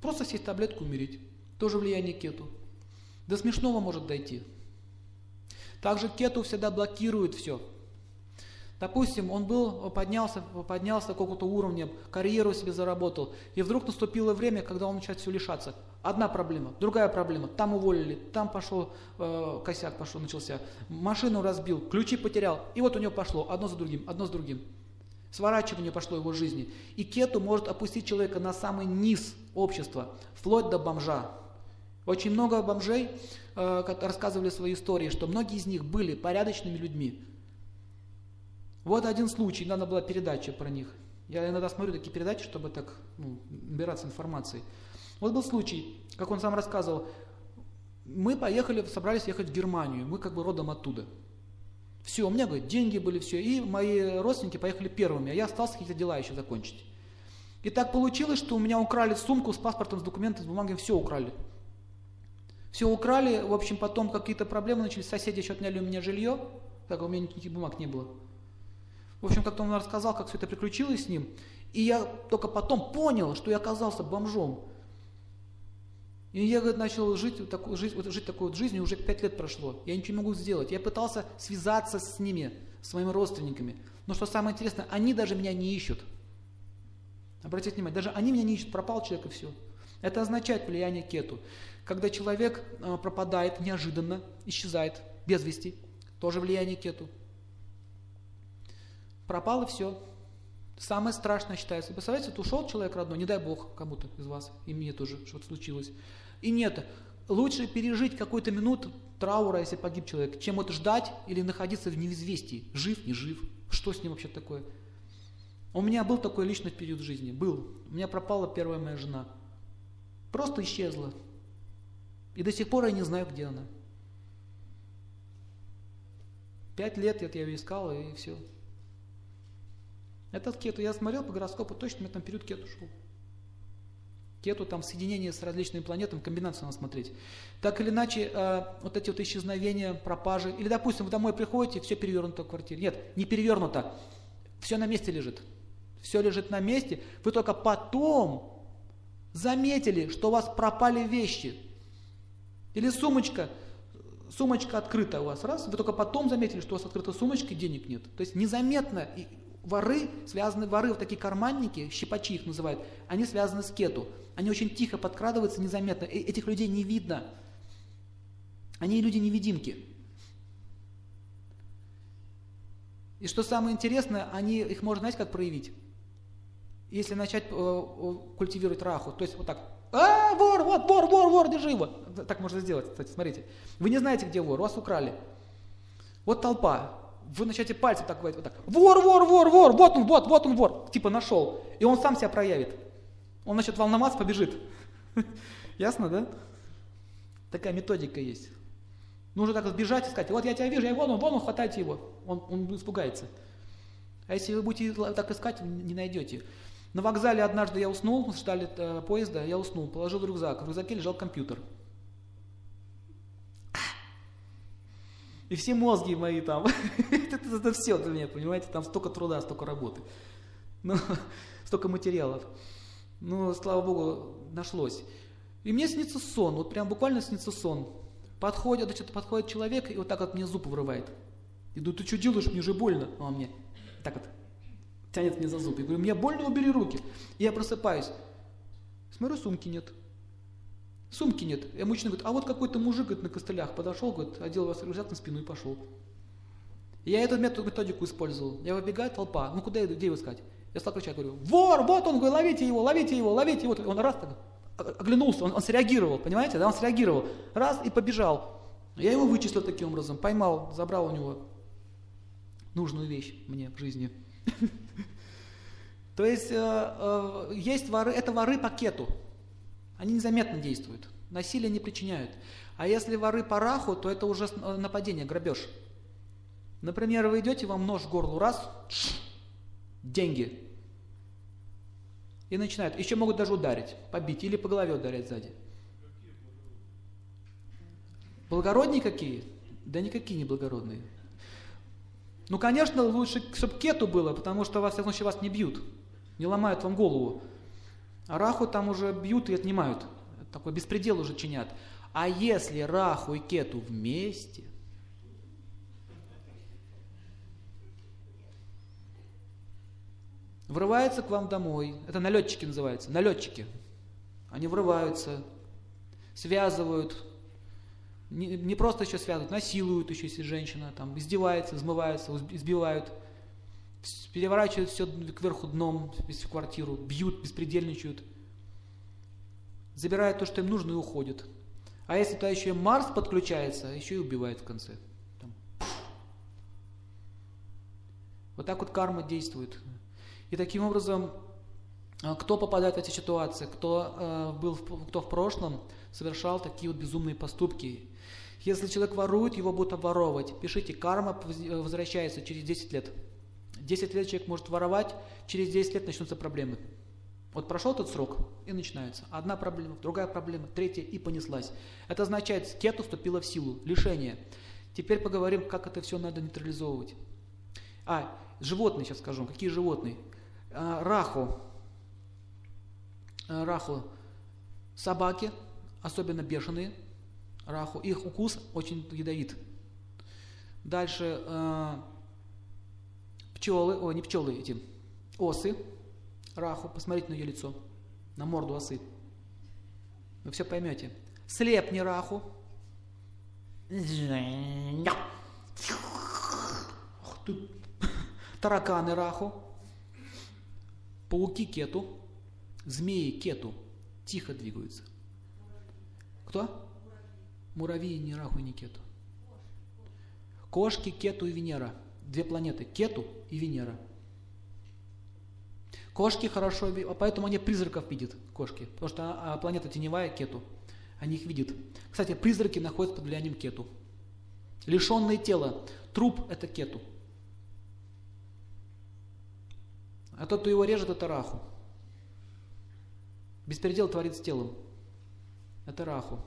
Просто сесть таблетку умереть. Тоже влияние кету. До смешного может дойти. Также кету всегда блокирует все. Допустим, он был, поднялся, поднялся какого-то уровня, карьеру себе заработал, и вдруг наступило время, когда он начинает все лишаться. Одна проблема, другая проблема, там уволили, там пошел э, косяк, пошел, начался, машину разбил, ключи потерял, и вот у него пошло одно за другим, одно за другим. Сворачивание пошло его жизни. И кету может опустить человека на самый низ общества, вплоть до бомжа. Очень много бомжей э, рассказывали свои истории, что многие из них были порядочными людьми, вот один случай, надо была передача про них. Я иногда смотрю такие передачи, чтобы так ну, набираться информацией. Вот был случай, как он сам рассказывал, мы поехали, собрались ехать в Германию, мы как бы родом оттуда. Все, у меня, говорит, деньги были, все, и мои родственники поехали первыми, а я остался какие-то дела еще закончить. И так получилось, что у меня украли сумку с паспортом, с документами, с бумагами, все украли. Все украли, в общем, потом какие-то проблемы начались, соседи еще отняли у меня жилье, так у меня никаких бумаг не было. В общем, как-то он рассказал, как все это приключилось с ним. И я только потом понял, что я оказался бомжом. И я говорит, начал жить, такой, жить, жить такой вот жизнью, уже пять лет прошло. Я ничего не могу сделать. Я пытался связаться с ними, с своими родственниками. Но что самое интересное, они даже меня не ищут. Обратите внимание, даже они меня не ищут, пропал человек и все. Это означает влияние кету. Когда человек э, пропадает неожиданно, исчезает без вести, тоже влияние кету. Пропало все. Самое страшное считается. Представляете, вот ушел человек родной, не дай бог кому-то из вас, и мне тоже что-то случилось. И нет, лучше пережить какую-то минуту траура, если погиб человек, чем вот ждать или находиться в неизвестии, жив, не жив, что с ним вообще такое. У меня был такой личный период жизни, был. У меня пропала первая моя жена. Просто исчезла. И до сих пор я не знаю, где она. Пять лет я ее искал, и все. Этот кету, я смотрел по гороскопу, точно меня там период кету шел. Кету, там соединение с различными планетами, комбинацию надо смотреть. Так или иначе, э, вот эти вот исчезновения, пропажи, или, допустим, вы домой приходите, все перевернуто в квартире. Нет, не перевернуто, все на месте лежит. Все лежит на месте, вы только потом заметили, что у вас пропали вещи. Или сумочка, сумочка открыта у вас, раз, вы только потом заметили, что у вас открыта сумочка и денег нет. То есть незаметно, и воры, связаны воры, вот такие карманники, щипачи их называют, они связаны с кету. Они очень тихо подкрадываются, незаметно. И этих людей не видно. Они люди-невидимки. И что самое интересное, они, их можно, знаете, как проявить? Если начать э, культивировать раху, то есть вот так, а, вор, вот, вор, вор, вор, держи его. Так можно сделать, кстати, смотрите. Вы не знаете, где вор, вас украли. Вот толпа, вы начнете пальцем так говорить, вот так, вор, вор, вор, вор, вот он, вот, вот он вор, типа нашел. И он сам себя проявит. Он начнет волноваться, побежит. <laughs> Ясно, да? Такая методика есть. Нужно так сбежать и сказать, вот я тебя вижу, я вон он, вон он, хватайте его. Он, он испугается. А если вы будете так искать, не найдете. На вокзале однажды я уснул, ждали э, поезда, я уснул, положил рюкзак. В рюкзаке лежал компьютер. И все мозги мои там, <laughs> это, это, все для меня, понимаете, там столько труда, столько работы, ну, <laughs> столько материалов. Ну, слава Богу, нашлось. И мне снится сон, вот прям буквально снится сон. Подходит, значит, подходит человек и вот так вот мне зуб вырывает. И говорю, ты что делаешь, мне же больно. А он мне так вот тянет мне за зуб. Я говорю, мне больно, убери руки. И я просыпаюсь. Смотрю, сумки нет. Сумки нет. И мужчина говорит, а вот какой-то мужик говорит, на костылях подошел, говорит, одел вас рюкзак на спину и пошел. Я эту методику использовал. Я выбегаю, толпа. Ну куда, где его искать? Я стал кричать, говорю, вор, вот он, говорю, ловите его, ловите его, ловите его. Он раз так оглянулся, он, он среагировал, понимаете, да, он среагировал. Раз и побежал. Я его вычислил таким образом, поймал, забрал у него нужную вещь мне в жизни. <laughs> То есть э, э, есть воры, это воры пакету. Они незаметно действуют, насилие не причиняют. А если воры по раху, то это уже нападение, грабеж. Например, вы идете, вам нож в горло, раз, деньги. И начинают. Еще могут даже ударить, побить или по голове ударять сзади. Благородные какие? Да никакие не благородные. Ну, конечно, лучше, чтобы кету было, потому что, во всяком случае, вас не бьют, не ломают вам голову. Раху там уже бьют и отнимают. Такой беспредел уже чинят. А если раху и кету вместе, врывается к вам домой, это налетчики называются, налетчики. Они врываются, связывают, не, не просто еще связывают, насилуют еще, если женщина, там, издевается, измывается, избивают, переворачивают все кверху дном, всю квартиру, бьют, беспредельничают, забирают то, что им нужно и уходят. А если туда еще и Марс подключается, еще и убивает в конце. Там. Вот так вот карма действует. И таким образом, а, кто попадает в эти ситуации, кто, э, был, кто в прошлом совершал такие вот безумные поступки, если человек ворует, его будут обворовывать. Пишите, карма возвращается через 10 лет. 10 лет человек может воровать, через 10 лет начнутся проблемы. Вот прошел тот срок, и начинается. Одна проблема, другая проблема, третья, и понеслась. Это означает, кету вступила в силу, лишение. Теперь поговорим, как это все надо нейтрализовывать. А, животные сейчас скажу. Какие животные? А, раху. А, раху. Собаки, особенно бешеные, раху. Их укус очень ядовит. Дальше э, пчелы, о, не пчелы эти, осы, раху, посмотрите на ее лицо, на морду осы. Вы все поймете. Слепни раху. Тараканы раху. Пауки кету. Змеи кету. Тихо двигаются. Кто? Муравьи, ни раху, ни кету. Кошки, Кету и Венера. Две планеты. Кету и Венера. Кошки хорошо, поэтому они призраков видят, кошки. Потому что а, а, планета теневая, Кету. Они их видят. Кстати, призраки находятся под влиянием Кету. Лишенные тела. Труп – это Кету. А тот, кто его режет, это Раху. Беспредел творит с телом. Это Раху.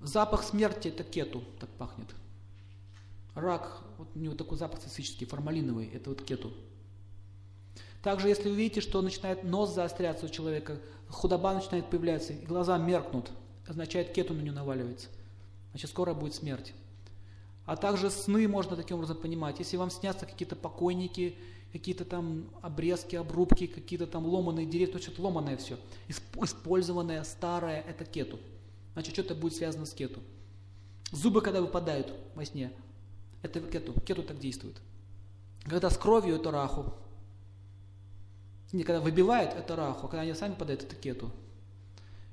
Запах смерти – это кету, так пахнет. Рак, вот у него такой запах специфический, формалиновый, это вот кету. Также, если вы видите, что начинает нос заостряться у человека, худоба начинает появляться, и глаза меркнут, означает кету на него наваливается. Значит, скоро будет смерть. А также сны можно таким образом понимать. Если вам снятся какие-то покойники, какие-то там обрезки, обрубки, какие-то там ломаные деревья, то что-то ломаное все. Использованное, старое, это кету. Значит, что-то будет связано с кету. Зубы, когда выпадают во сне, это кету. Кету так действует. Когда с кровью, это раху. Не, когда выбивает, это раху. А когда они сами падают, это кету.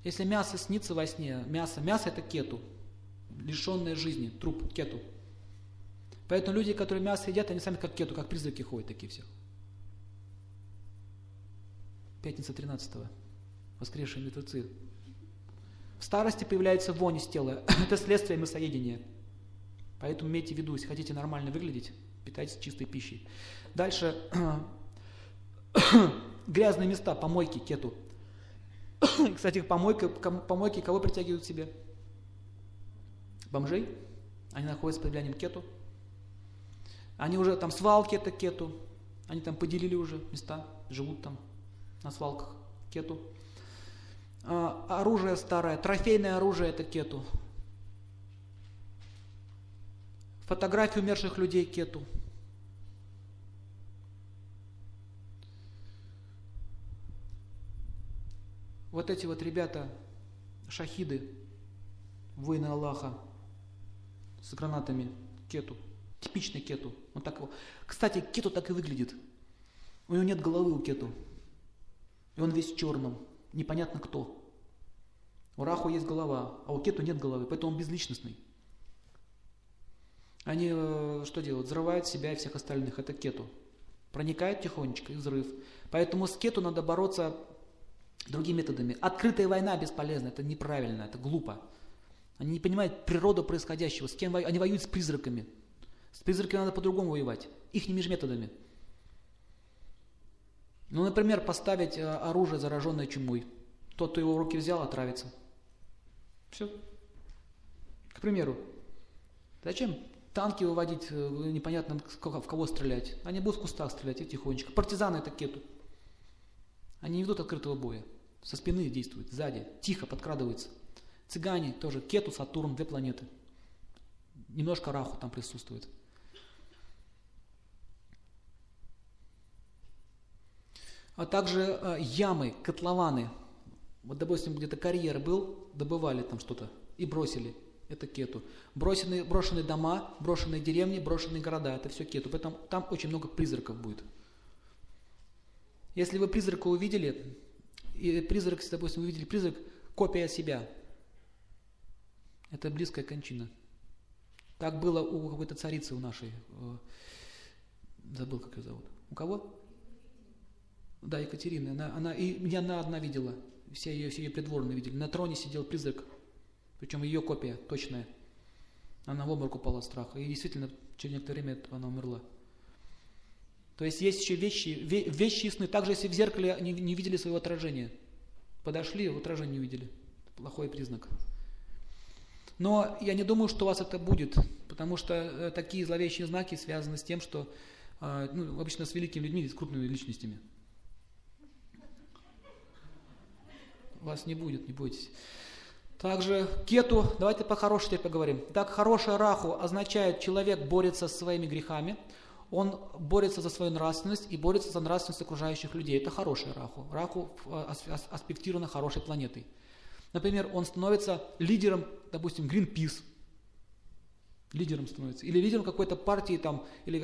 Если мясо снится во сне, мясо, мясо это кету. Лишенное жизни, труп, кету. Поэтому люди, которые мясо едят, они сами как кету, как призраки ходят такие все. Пятница 13 -го. Воскресшие мертвецы. В старости появляется вонь из тела. <clears throat> Это следствие мясоедения. Поэтому имейте в виду, если хотите нормально выглядеть, питайтесь чистой пищей. Дальше. <coughs> Грязные места, помойки, кету. <coughs> Кстати, помойки, помойки кого притягивают к себе? Бомжей. Они находятся под влиянием кету. Они уже там свалки это кету. Они там поделили уже места, живут там на свалках кету. А, оружие старое, трофейное оружие это кету. Фотографии умерших людей кету. Вот эти вот ребята, шахиды, воины Аллаха с гранатами кету. Типичный кету. Он так его... Кстати, кету так и выглядит. У него нет головы у кету. И он весь в черном. Непонятно кто. У Раху есть голова, а у кету нет головы, поэтому он безличностный. Они э, что делают? Взрывают себя и всех остальных. Это кету. Проникает тихонечко и взрыв. Поэтому с кету надо бороться другими методами. Открытая война бесполезна, это неправильно, это глупо. Они не понимают природу происходящего, с кем они воюют с призраками. С призраками надо по-другому воевать, ихними же методами. Ну, например, поставить э, оружие, зараженное чумой. Тот, кто его в руки взял, отравится. Все. К примеру. Зачем танки выводить, э, непонятно в кого стрелять? Они будут в кустах стрелять и тихонечко. Партизаны это кету. Они не ведут открытого боя. Со спины действуют, сзади, тихо подкрадываются. Цыгане тоже, кету, Сатурн, две планеты. Немножко раху там присутствует. а также э, ямы, котлованы. Вот, допустим, где-то карьер был, добывали там что-то и бросили. Это кету. Бросенные, брошенные дома, брошенные деревни, брошенные города. Это все кету. Поэтому там очень много призраков будет. Если вы призрака увидели, и призрак, допустим, увидели призрак, копия себя, это близкая кончина. Так было у какой-то царицы у нашей. Э, забыл, как ее зовут. У кого? Да, Екатерина. Она, она, и не она одна видела. Все ее, все ее придворные видели. На троне сидел призрак. Причем ее копия, точная. Она в обморок упала от страха. И действительно, через некоторое время она умерла. То есть есть еще вещи, вещи сны. Также, если в зеркале не, не видели своего отражения. Подошли, отражение не увидели. Плохой признак. Но я не думаю, что у вас это будет, потому что э, такие зловещие знаки связаны с тем, что э, ну, обычно с великими людьми, с крупными личностями. вас не будет, не бойтесь. Также кету, давайте по-хорошему теперь поговорим. Так, хорошая раху означает, человек борется со своими грехами, он борется за свою нравственность и борется за нравственность окружающих людей. Это хорошая раху. Раху э, аспектирована хорошей планетой. Например, он становится лидером, допустим, Greenpeace, лидером становится, или лидером какой-то партии там, или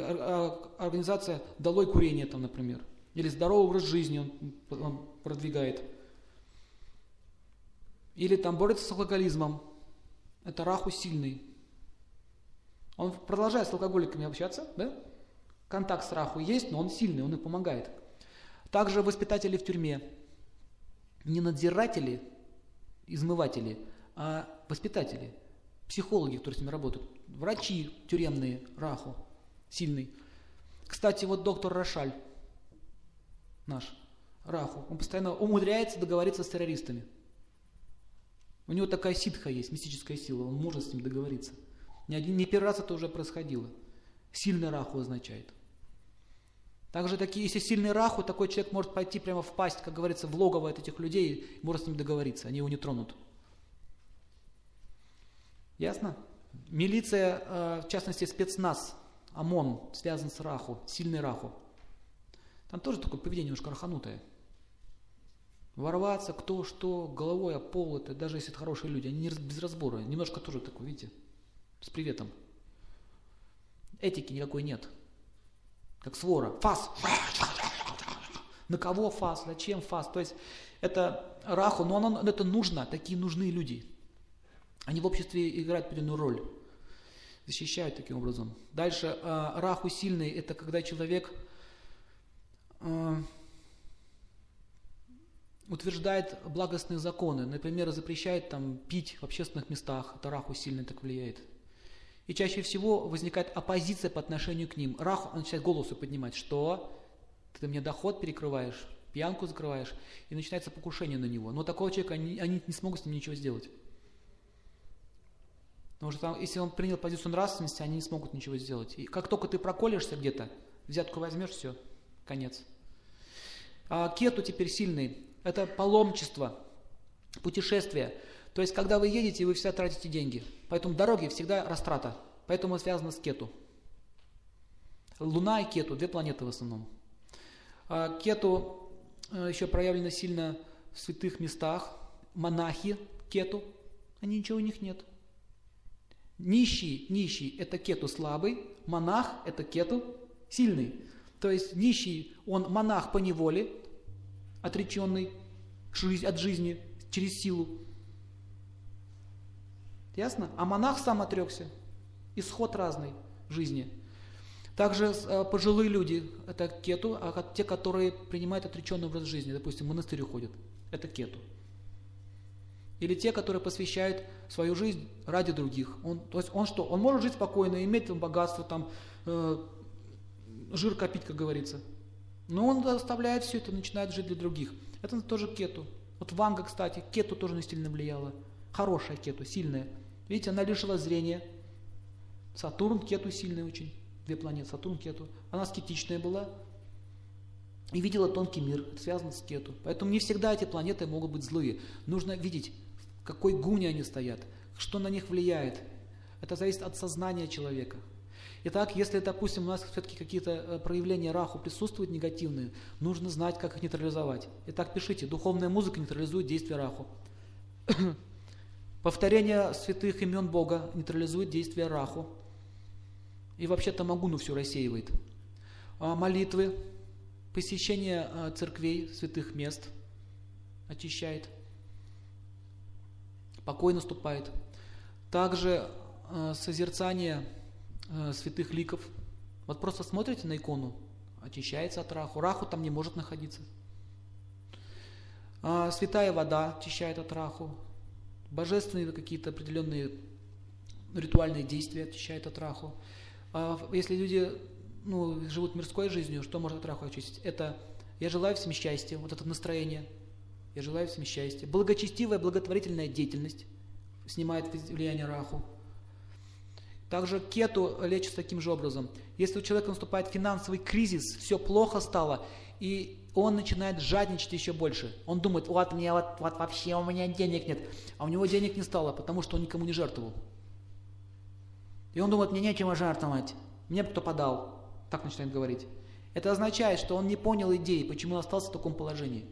организация «Долой курение» там, например, или «Здоровый образ жизни» он продвигает. Или там борется с алкоголизмом. Это раху сильный. Он продолжает с алкоголиками общаться, да? Контакт с раху есть, но он сильный, он им помогает. Также воспитатели в тюрьме. Не надзиратели, измыватели, а воспитатели, психологи, которые с ними работают, врачи тюремные, раху, сильный. Кстати, вот доктор Рошаль, наш, раху, он постоянно умудряется договориться с террористами. У него такая ситха есть, мистическая сила, он может с ним договориться. Не, один, не первый раз это уже происходило. Сильный раху означает. Также такие, если сильный раху, такой человек может пойти прямо впасть, как говорится, в логово от этих людей, может с ним договориться, они его не тронут. Ясно? Милиция, э, в частности спецназ, ОМОН, связан с раху, сильный раху. Там тоже такое поведение немножко раханутое. Ворваться, кто что, головой о пол, это даже если это хорошие люди, они не без разбора, немножко тоже такое, видите, с приветом. Этики никакой нет. Как свора. Фас. На кого фас? Зачем фас? То есть это раху, но оно, это нужно, такие нужны люди. Они в обществе играют определенную роль. Защищают таким образом. Дальше, э, раху сильный, это когда человек э, утверждает благостные законы. Например, запрещает там пить в общественных местах. Это раху сильно так влияет. И чаще всего возникает оппозиция по отношению к ним. Раху начинает голосу поднимать, что ты мне доход перекрываешь, пьянку закрываешь, и начинается покушение на него. Но такого человека они, они не смогут с ним ничего сделать. Потому что там, если он принял позицию нравственности, они не смогут ничего сделать. И как только ты проколешься где-то, взятку возьмешь, все, конец. А кету теперь сильный. Это паломничество, путешествие. То есть, когда вы едете, вы всегда тратите деньги. Поэтому дороги всегда растрата. Поэтому связано с кету. Луна и кету, две планеты в основном. А кету э, еще проявлено сильно в святых местах. Монахи кету, а ничего у них нет. Нищий, нищий – это кету слабый, монах – это кету сильный. То есть нищий, он монах по неволе, отреченный от жизни через силу. Ясно? А монах сам отрекся. Исход разный в жизни. Также э, пожилые люди, это кету, а те, которые принимают отреченный образ жизни, допустим, в монастырь уходят, это кету. Или те, которые посвящают свою жизнь ради других. Он, то есть он что? Он может жить спокойно, иметь там богатство, там, э, жир копить, как говорится. Но он оставляет все это, начинает жить для других. Это тоже кету. Вот Ванга, кстати, кету тоже не сильно влияла. Хорошая кету, сильная. Видите, она лишила зрения. Сатурн, кету сильный очень. Две планеты, Сатурн, кету. Она скептичная была. И видела тонкий мир, связан с кету. Поэтому не всегда эти планеты могут быть злые. Нужно видеть, в какой гуне они стоят, что на них влияет. Это зависит от сознания человека. Итак, если, допустим, у нас все-таки какие-то э, проявления раху присутствуют негативные, нужно знать, как их нейтрализовать. Итак, пишите, духовная музыка нейтрализует действие раху. <coughs> Повторение святых имен Бога нейтрализует действие раху. И вообще-то Магуну все рассеивает. А молитвы, посещение а, церквей, святых мест очищает. Покой наступает. Также а, созерцание святых ликов. Вот просто смотрите на икону, очищается от раху. Раху там не может находиться. Святая вода очищает от раху божественные какие-то определенные ритуальные действия очищают от раху. А если люди ну, живут мирской жизнью, что может от раху очистить? Это я желаю всем счастья, вот это настроение. Я желаю всем счастья. Благочестивая, благотворительная деятельность снимает влияние раху. Также кету лечится таким же образом. Если у человека наступает финансовый кризис, все плохо стало, и он начинает жадничать еще больше. Он думает, вот мне вот, вот вообще у меня денег нет. А у него денег не стало, потому что он никому не жертвовал. И он думает, мне нечего жертвовать. Мне кто подал. Так начинает говорить. Это означает, что он не понял идеи, почему он остался в таком положении.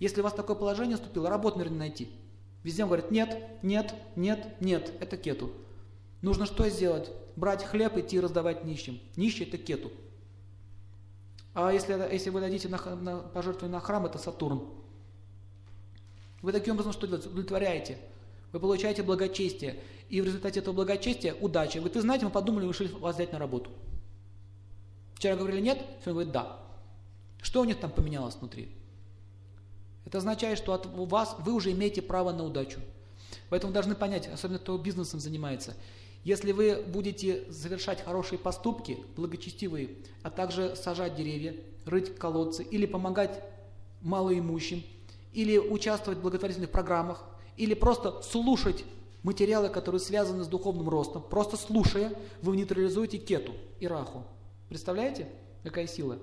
Если у вас такое положение наступило, работу, наверное, найти. Везде он говорит, нет, нет, нет, нет, это кету. Нужно что сделать? Брать хлеб идти раздавать нищим. Нищий это кету. А если, если вы дадите на, на пожертвование на храм, это Сатурн. Вы таким образом что делаете? Удовлетворяете. Вы получаете благочестие. И в результате этого благочестия удача. Вы, ты знаете, мы подумали, решили вас взять на работу. Вчера говорили нет, сегодня говорит да. Что у них там поменялось внутри? Это означает, что от вас вы уже имеете право на удачу. Поэтому должны понять, особенно кто бизнесом занимается, если вы будете совершать хорошие поступки, благочестивые, а также сажать деревья, рыть колодцы или помогать малоимущим, или участвовать в благотворительных программах, или просто слушать материалы, которые связаны с духовным ростом, просто слушая, вы нейтрализуете кету и раху. Представляете, какая сила?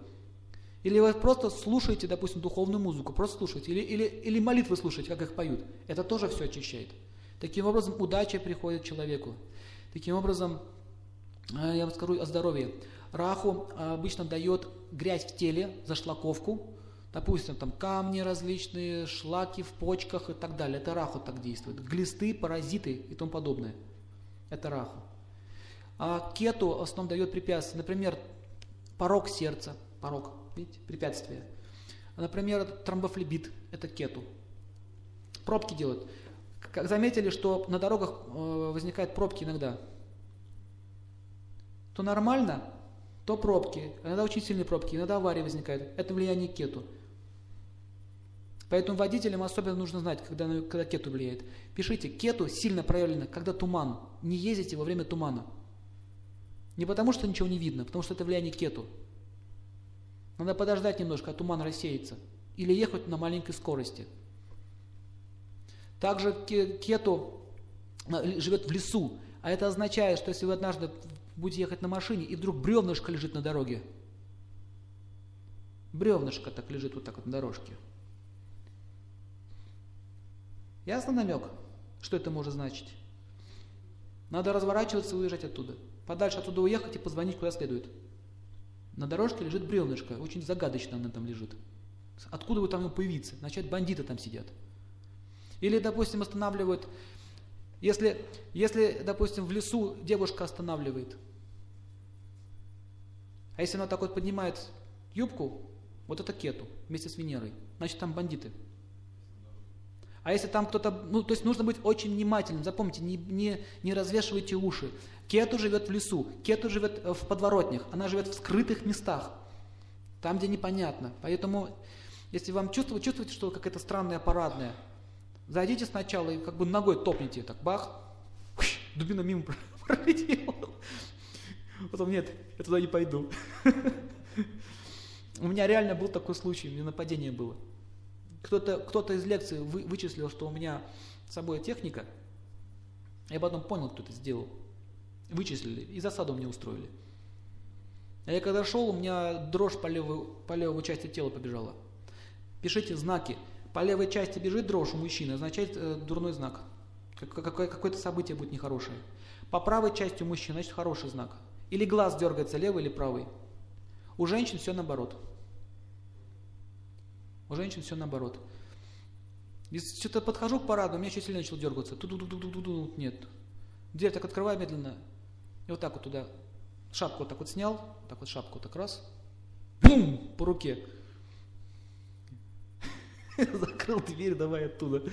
Или вы просто слушаете, допустим, духовную музыку, просто слушаете, или, или, или молитвы слушаете, как их поют. Это тоже все очищает. Таким образом, удача приходит человеку. Таким образом, э, я вам скажу о здоровье. Раху э, обычно дает грязь в теле, зашлаковку, допустим, там камни различные, шлаки в почках и так далее. Это раху так действует. Глисты, паразиты и тому подобное. Это раху. А кету в основном дает препятствия. Например, порог сердца, порог, видите, препятствие. Например, тромбофлебит, это кету. Пробки делают. Как заметили, что на дорогах э, возникают пробки иногда. То нормально, то пробки. Иногда очень сильные пробки, иногда аварии возникают. Это влияние кету. Поэтому водителям особенно нужно знать, когда, когда кету влияет. Пишите, кету сильно проявлено, когда туман. Не ездите во время тумана. Не потому, что ничего не видно, потому что это влияние кету. Надо подождать немножко, а туман рассеется. Или ехать на маленькой скорости. Также кету э, живет в лесу. А это означает, что если вы однажды будете ехать на машине, и вдруг бревнышко лежит на дороге, бревнышко так лежит вот так вот на дорожке. Ясно намек, что это может значить? Надо разворачиваться и уезжать оттуда. Подальше оттуда уехать и позвонить куда следует. На дорожке лежит бревнышко, очень загадочно она там лежит. Откуда вы там появиться? Значит, бандиты там сидят. Или, допустим, останавливают, если, если, допустим, в лесу девушка останавливает, а если она так вот поднимает юбку, вот это кету вместе с Венерой, значит там бандиты. А если там кто-то, ну, то есть нужно быть очень внимательным. Запомните, не, не, не развешивайте уши. Кету живет в лесу, кету живет э, в подворотнях, она живет в скрытых местах, там, где непонятно. Поэтому, если вам чувствуете, чувствуете, что какая-то странная парадная, Зайдите сначала и как бы ногой топните, так бах, дубина мимо <laughs> пролетела. Потом нет, я туда не пойду. <laughs> У меня реально был такой случай, у меня нападение было. Кто-то кто из лекции вы, вычислил, что у меня с собой техника. Я потом понял, кто это сделал. Вычислили и засаду мне устроили. А я когда шел, у меня дрожь по левой, по левой части тела побежала. Пишите знаки по левой части бежит дрожь у мужчины, означает э, дурной знак. Какое-то событие будет нехорошее. По правой части у мужчины, значит хороший знак. Или глаз дергается, левый или правый. У женщин все наоборот. У женщин все наоборот. Что-то подхожу к параду, у меня чуть сильно начал дергаться. Ту -ду -ду -ду -ду -ду. Нет. Дверь так открываю медленно. И вот так вот туда. Шапку вот так вот снял. Так вот шапку так раз. Бум! По руке. <laughs> Закрыл дверь, давай оттуда.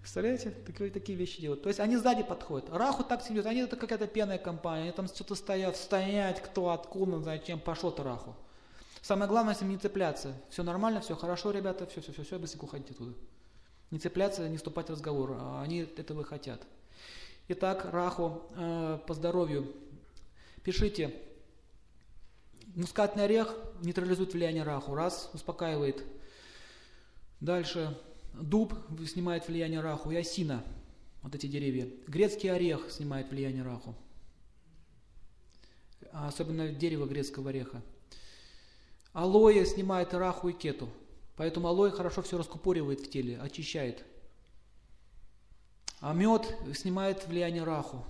Представляете, такие, такие вещи делают. То есть они сзади подходят. Раху так сидят, они это какая-то пенная компания, они там что-то стоят, стоять, кто, откуда, зачем, пошло-то Раху. Самое главное, с не цепляться. Все нормально, все хорошо, ребята, все, все, все, все, быстренько уходите оттуда. Не цепляться, не вступать в разговор, а они этого хотят. Итак, Раху э, по здоровью. Пишите. Мускатный орех нейтрализует влияние Раху. Раз, успокаивает Дальше дуб снимает влияние раху и осина, вот эти деревья. Грецкий орех снимает влияние раху. Особенно дерево грецкого ореха. Алоэ снимает раху и кету. Поэтому алоэ хорошо все раскупоривает в теле, очищает. А мед снимает влияние раху.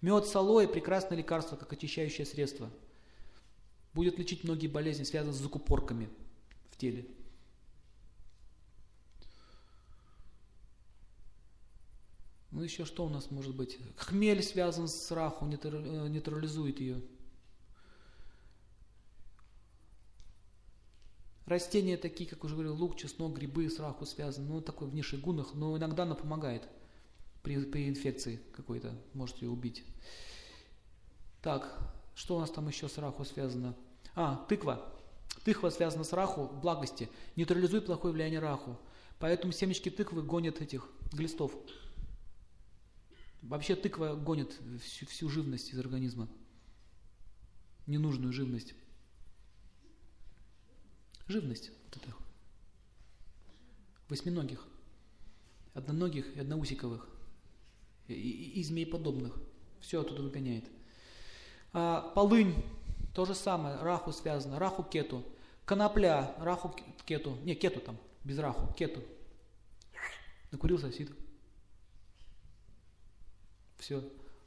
Мед с алоэ прекрасное лекарство, как очищающее средство. Будет лечить многие болезни, связанные с закупорками в теле. Ну еще что у нас может быть? Хмель связан с раху, э, нейтрализует ее. Растения такие, как уже говорил, лук, чеснок, грибы с раху связаны. Ну, такой в низших гунах, но иногда она помогает. при, при инфекции какой-то, может ее убить. Так, что у нас там еще с раху связано? А, тыква. Тыква связана с раху, благости. Нейтрализует плохое влияние раху. Поэтому семечки тыквы гонят этих глистов. Вообще тыква гонит всю, всю живность из организма. Ненужную живность. Живность. Вот это. Восьминогих. Одноногих и одноусиковых. И, и, и змееподобных. Все оттуда выгоняет. А, полынь. То же самое. Раху связано. Раху кету. Конопля. Раху кету. Не, кету там. Без раху. Кету. Накурился, сидит. Все.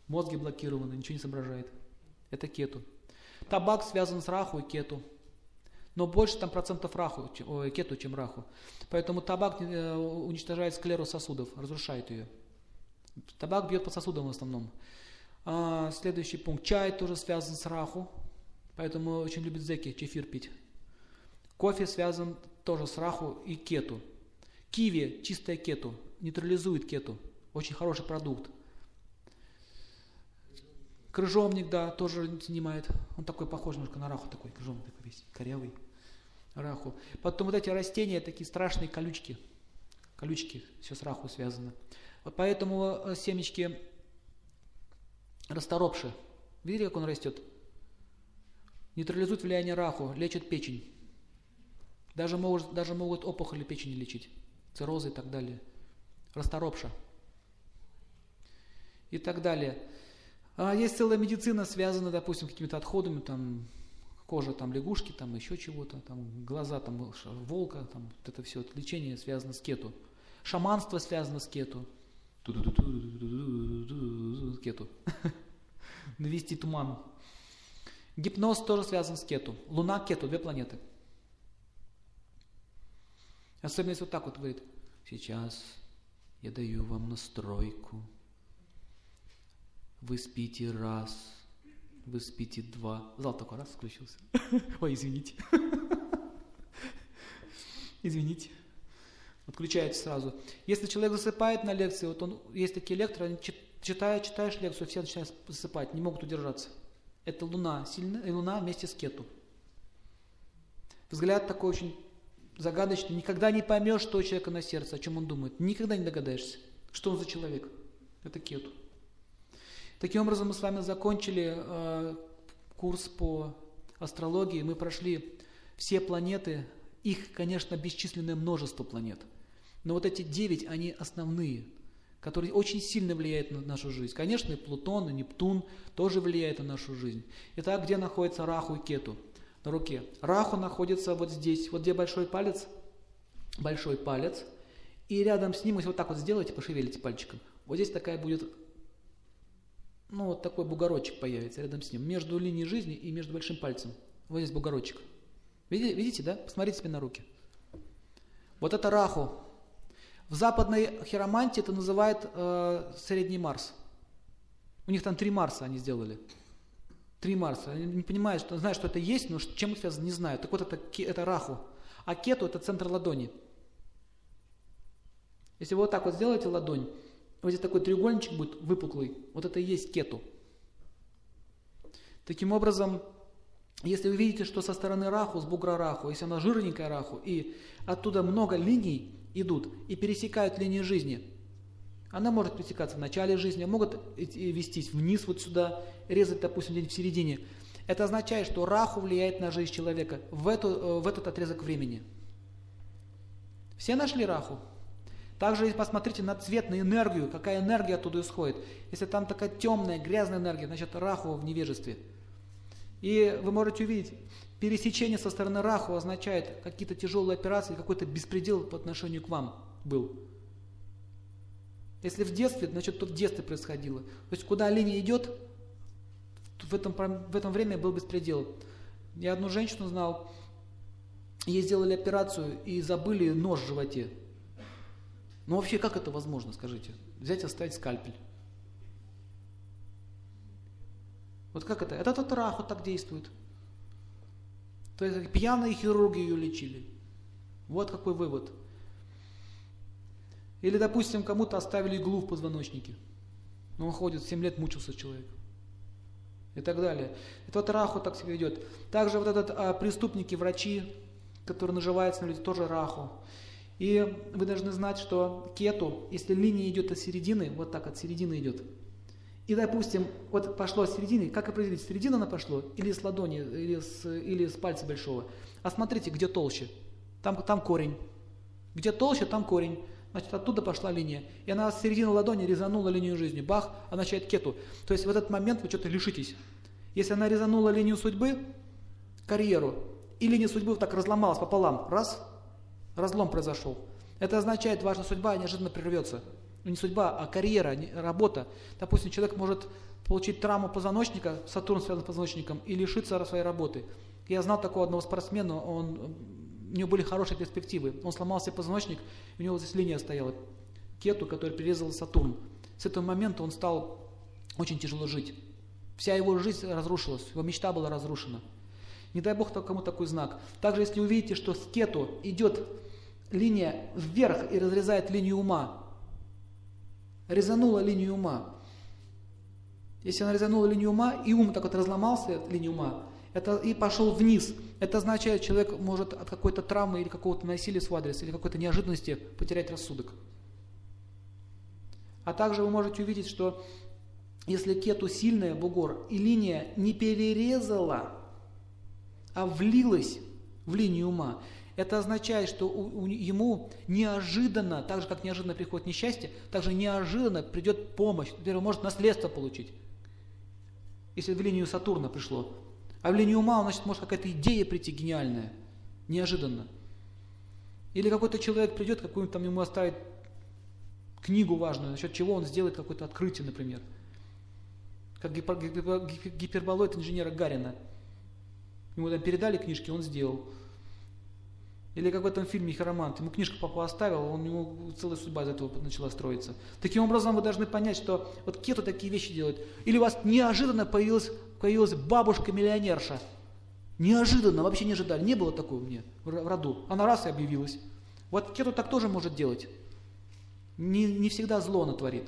Мозги блокированы, ничего не соображает. Это кету. Табак связан с раху и кету. Но больше там процентов раху, чем, кету, чем раху. Поэтому табак э, уничтожает склеру сосудов, разрушает ее. Табак бьет по сосудам в основном. А, следующий пункт. Чай тоже связан с раху. Поэтому очень любят зеки чефир пить. Кофе связан тоже с раху и кету. Киви, чистая кету, нейтрализует кету. Очень хороший продукт. Крыжовник, да, тоже снимает. Он такой похож немножко на раху, такой крыжовник такой весь, корявый. Раху. Потом вот эти растения, такие страшные колючки. Колючки, все с раху связано. Вот поэтому э, семечки расторопши. Видели, как он растет? Нейтрализует влияние раху, лечит печень. Даже могут, даже могут опухоли печени лечить, циррозы и так далее. Расторопша. И так далее. А есть целая медицина, связанная, допустим, с какими-то отходами, там, кожа там лягушки, там еще чего-то, там глаза там волка, там вот это все это лечение связано с кету. Шаманство связано с кету. Кету. <laughs> Навести туман. Гипноз тоже связан с кету. Луна, кету, две планеты. Особенно если вот так вот говорит, сейчас я даю вам настройку, вы спите раз, вы спите два. Зал такой раз включился. <laughs> Ой, извините. <laughs> Извините. Отключается сразу. Если человек засыпает на лекции, вот он, есть такие лекторы, они читают, читаешь лекцию, все начинают засыпать, не могут удержаться. Это Луна, сильная, Луна вместе с Кету. Взгляд такой очень загадочный. Никогда не поймешь, что у человека на сердце, о чем он думает. Никогда не догадаешься, что он за человек. Это Кету. Таким образом, мы с вами закончили э, курс по астрологии. Мы прошли все планеты. Их, конечно, бесчисленное множество планет. Но вот эти девять, они основные, которые очень сильно влияют на нашу жизнь. Конечно, и Плутон, и Нептун тоже влияют на нашу жизнь. Итак, где находится Раху и Кету? На руке. Раху находится вот здесь. Вот где большой палец, большой палец. И рядом с ним, если вот так вот сделаете, пошевелите пальчиком, вот здесь такая будет ну, вот такой бугорочек появится рядом с ним, между линией жизни и между большим пальцем. Вот здесь бугорочек. Видите, видите да? Посмотрите себе на руки. Вот это раху. В западной хиромантии это называют э, средний Марс. У них там три Марса они сделали. Три Марса. Они не понимают, что, знают, что это есть, но чем это связано, не знают. Так вот это, это раху. А кету это центр ладони. Если вы вот так вот сделаете ладонь, вот здесь такой треугольничек будет выпуклый. Вот это и есть кету. Таким образом, если вы видите, что со стороны раху, с бугра раху, если она жирненькая раху, и оттуда много линий идут и пересекают линии жизни, она может пересекаться в начале жизни, а могут вестись вниз вот сюда, резать, допустим, где-нибудь в середине. Это означает, что раху влияет на жизнь человека в, эту, э, в этот отрезок времени. Все нашли раху? Также посмотрите на цвет, на энергию, какая энергия оттуда исходит. Если там такая темная, грязная энергия, значит раху в невежестве. И вы можете увидеть, пересечение со стороны раху означает какие-то тяжелые операции, какой-то беспредел по отношению к вам был. Если в детстве, значит, то в детстве происходило. То есть, куда линия идет, в этом, в этом время был беспредел. Я одну женщину знал, ей сделали операцию и забыли нож в животе. Ну вообще как это возможно, скажите? Взять и оставить скальпель. Вот как это? Это татараху так действует. То есть пьяные хирурги ее лечили. Вот какой вывод. Или, допустим, кому-то оставили иглу в позвоночнике. Но он ходит, 7 лет мучился человек. И так далее. Это вот раху так себя ведет. Также вот этот а, преступники, врачи, которые наживаются на люди, тоже раху. И вы должны знать, что кету, если линия идет от середины, вот так от середины идет, и, допустим, вот пошло с середины, как определить, с середины она пошло, или с ладони, или с, или с пальца большого. А смотрите, где толще. Там, там корень. Где толще, там корень. Значит, оттуда пошла линия. И она с середины ладони резанула линию жизни. Бах, она начинает кету. То есть в этот момент вы что-то лишитесь. Если она резанула линию судьбы, карьеру, и линия судьбы вот так разломалась пополам, раз, разлом произошел. Это означает, ваша судьба неожиданно прервется. Ну не судьба, а карьера, работа. Допустим, человек может получить травму позвоночника, Сатурн связан с позвоночником, и лишиться своей работы. Я знал такого одного спортсмена, он, у него были хорошие перспективы. Он сломал себе позвоночник, у него здесь линия стояла, кету, который перерезал Сатурн. С этого момента он стал очень тяжело жить. Вся его жизнь разрушилась, его мечта была разрушена. Не дай Бог кому такой знак. Также, если увидите, что с кету идет линия вверх и разрезает линию ума, резанула линию ума. Если она резанула линию ума, и ум так вот разломался, линию ума, это, и пошел вниз, это означает, человек может от какой-то травмы или какого-то насилия в свой адрес, или какой-то неожиданности потерять рассудок. А также вы можете увидеть, что если кету сильная, бугор, и линия не перерезала, а влилась в линию ума, это означает, что у, у, ему неожиданно, так же как неожиданно приходит несчастье, так же неожиданно придет помощь. Например, он может наследство получить, если в линию Сатурна пришло. А в линию ума, значит, может какая-то идея прийти гениальная, неожиданно. Или какой-то человек придет, какую-нибудь там ему оставит книгу важную, насчет чего он сделает какое-то открытие, например. Как гипер, гипер, гиперболоид инженера Гарина. Ему там передали книжки, он сделал. Или как в этом фильме «Хиромант». Ему книжку папа оставил, он, у него целая судьба из этого начала строиться. Таким образом, вы должны понять, что вот кету такие вещи делают. Или у вас неожиданно появилась, появилась бабушка-миллионерша. Неожиданно, вообще не ожидали. Не было такого мне в роду. Она раз и объявилась. Вот кету так тоже может делать. Не, не всегда зло она творит.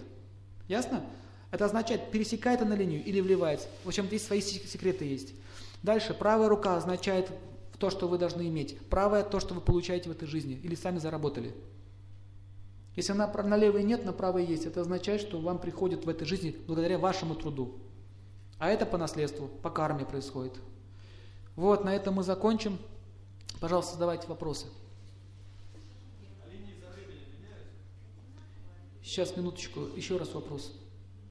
Ясно? Это означает, пересекает она линию или вливается. В общем, здесь свои секреты есть. Дальше, правая рука означает то, что вы должны иметь. Правое – то, что вы получаете в этой жизни или сами заработали. Если на, на левой нет, на правой есть, это означает, что вам приходит в этой жизни благодаря вашему труду. А это по наследству, по карме происходит. Вот, на этом мы закончим. Пожалуйста, задавайте вопросы. Сейчас, минуточку, еще раз вопрос.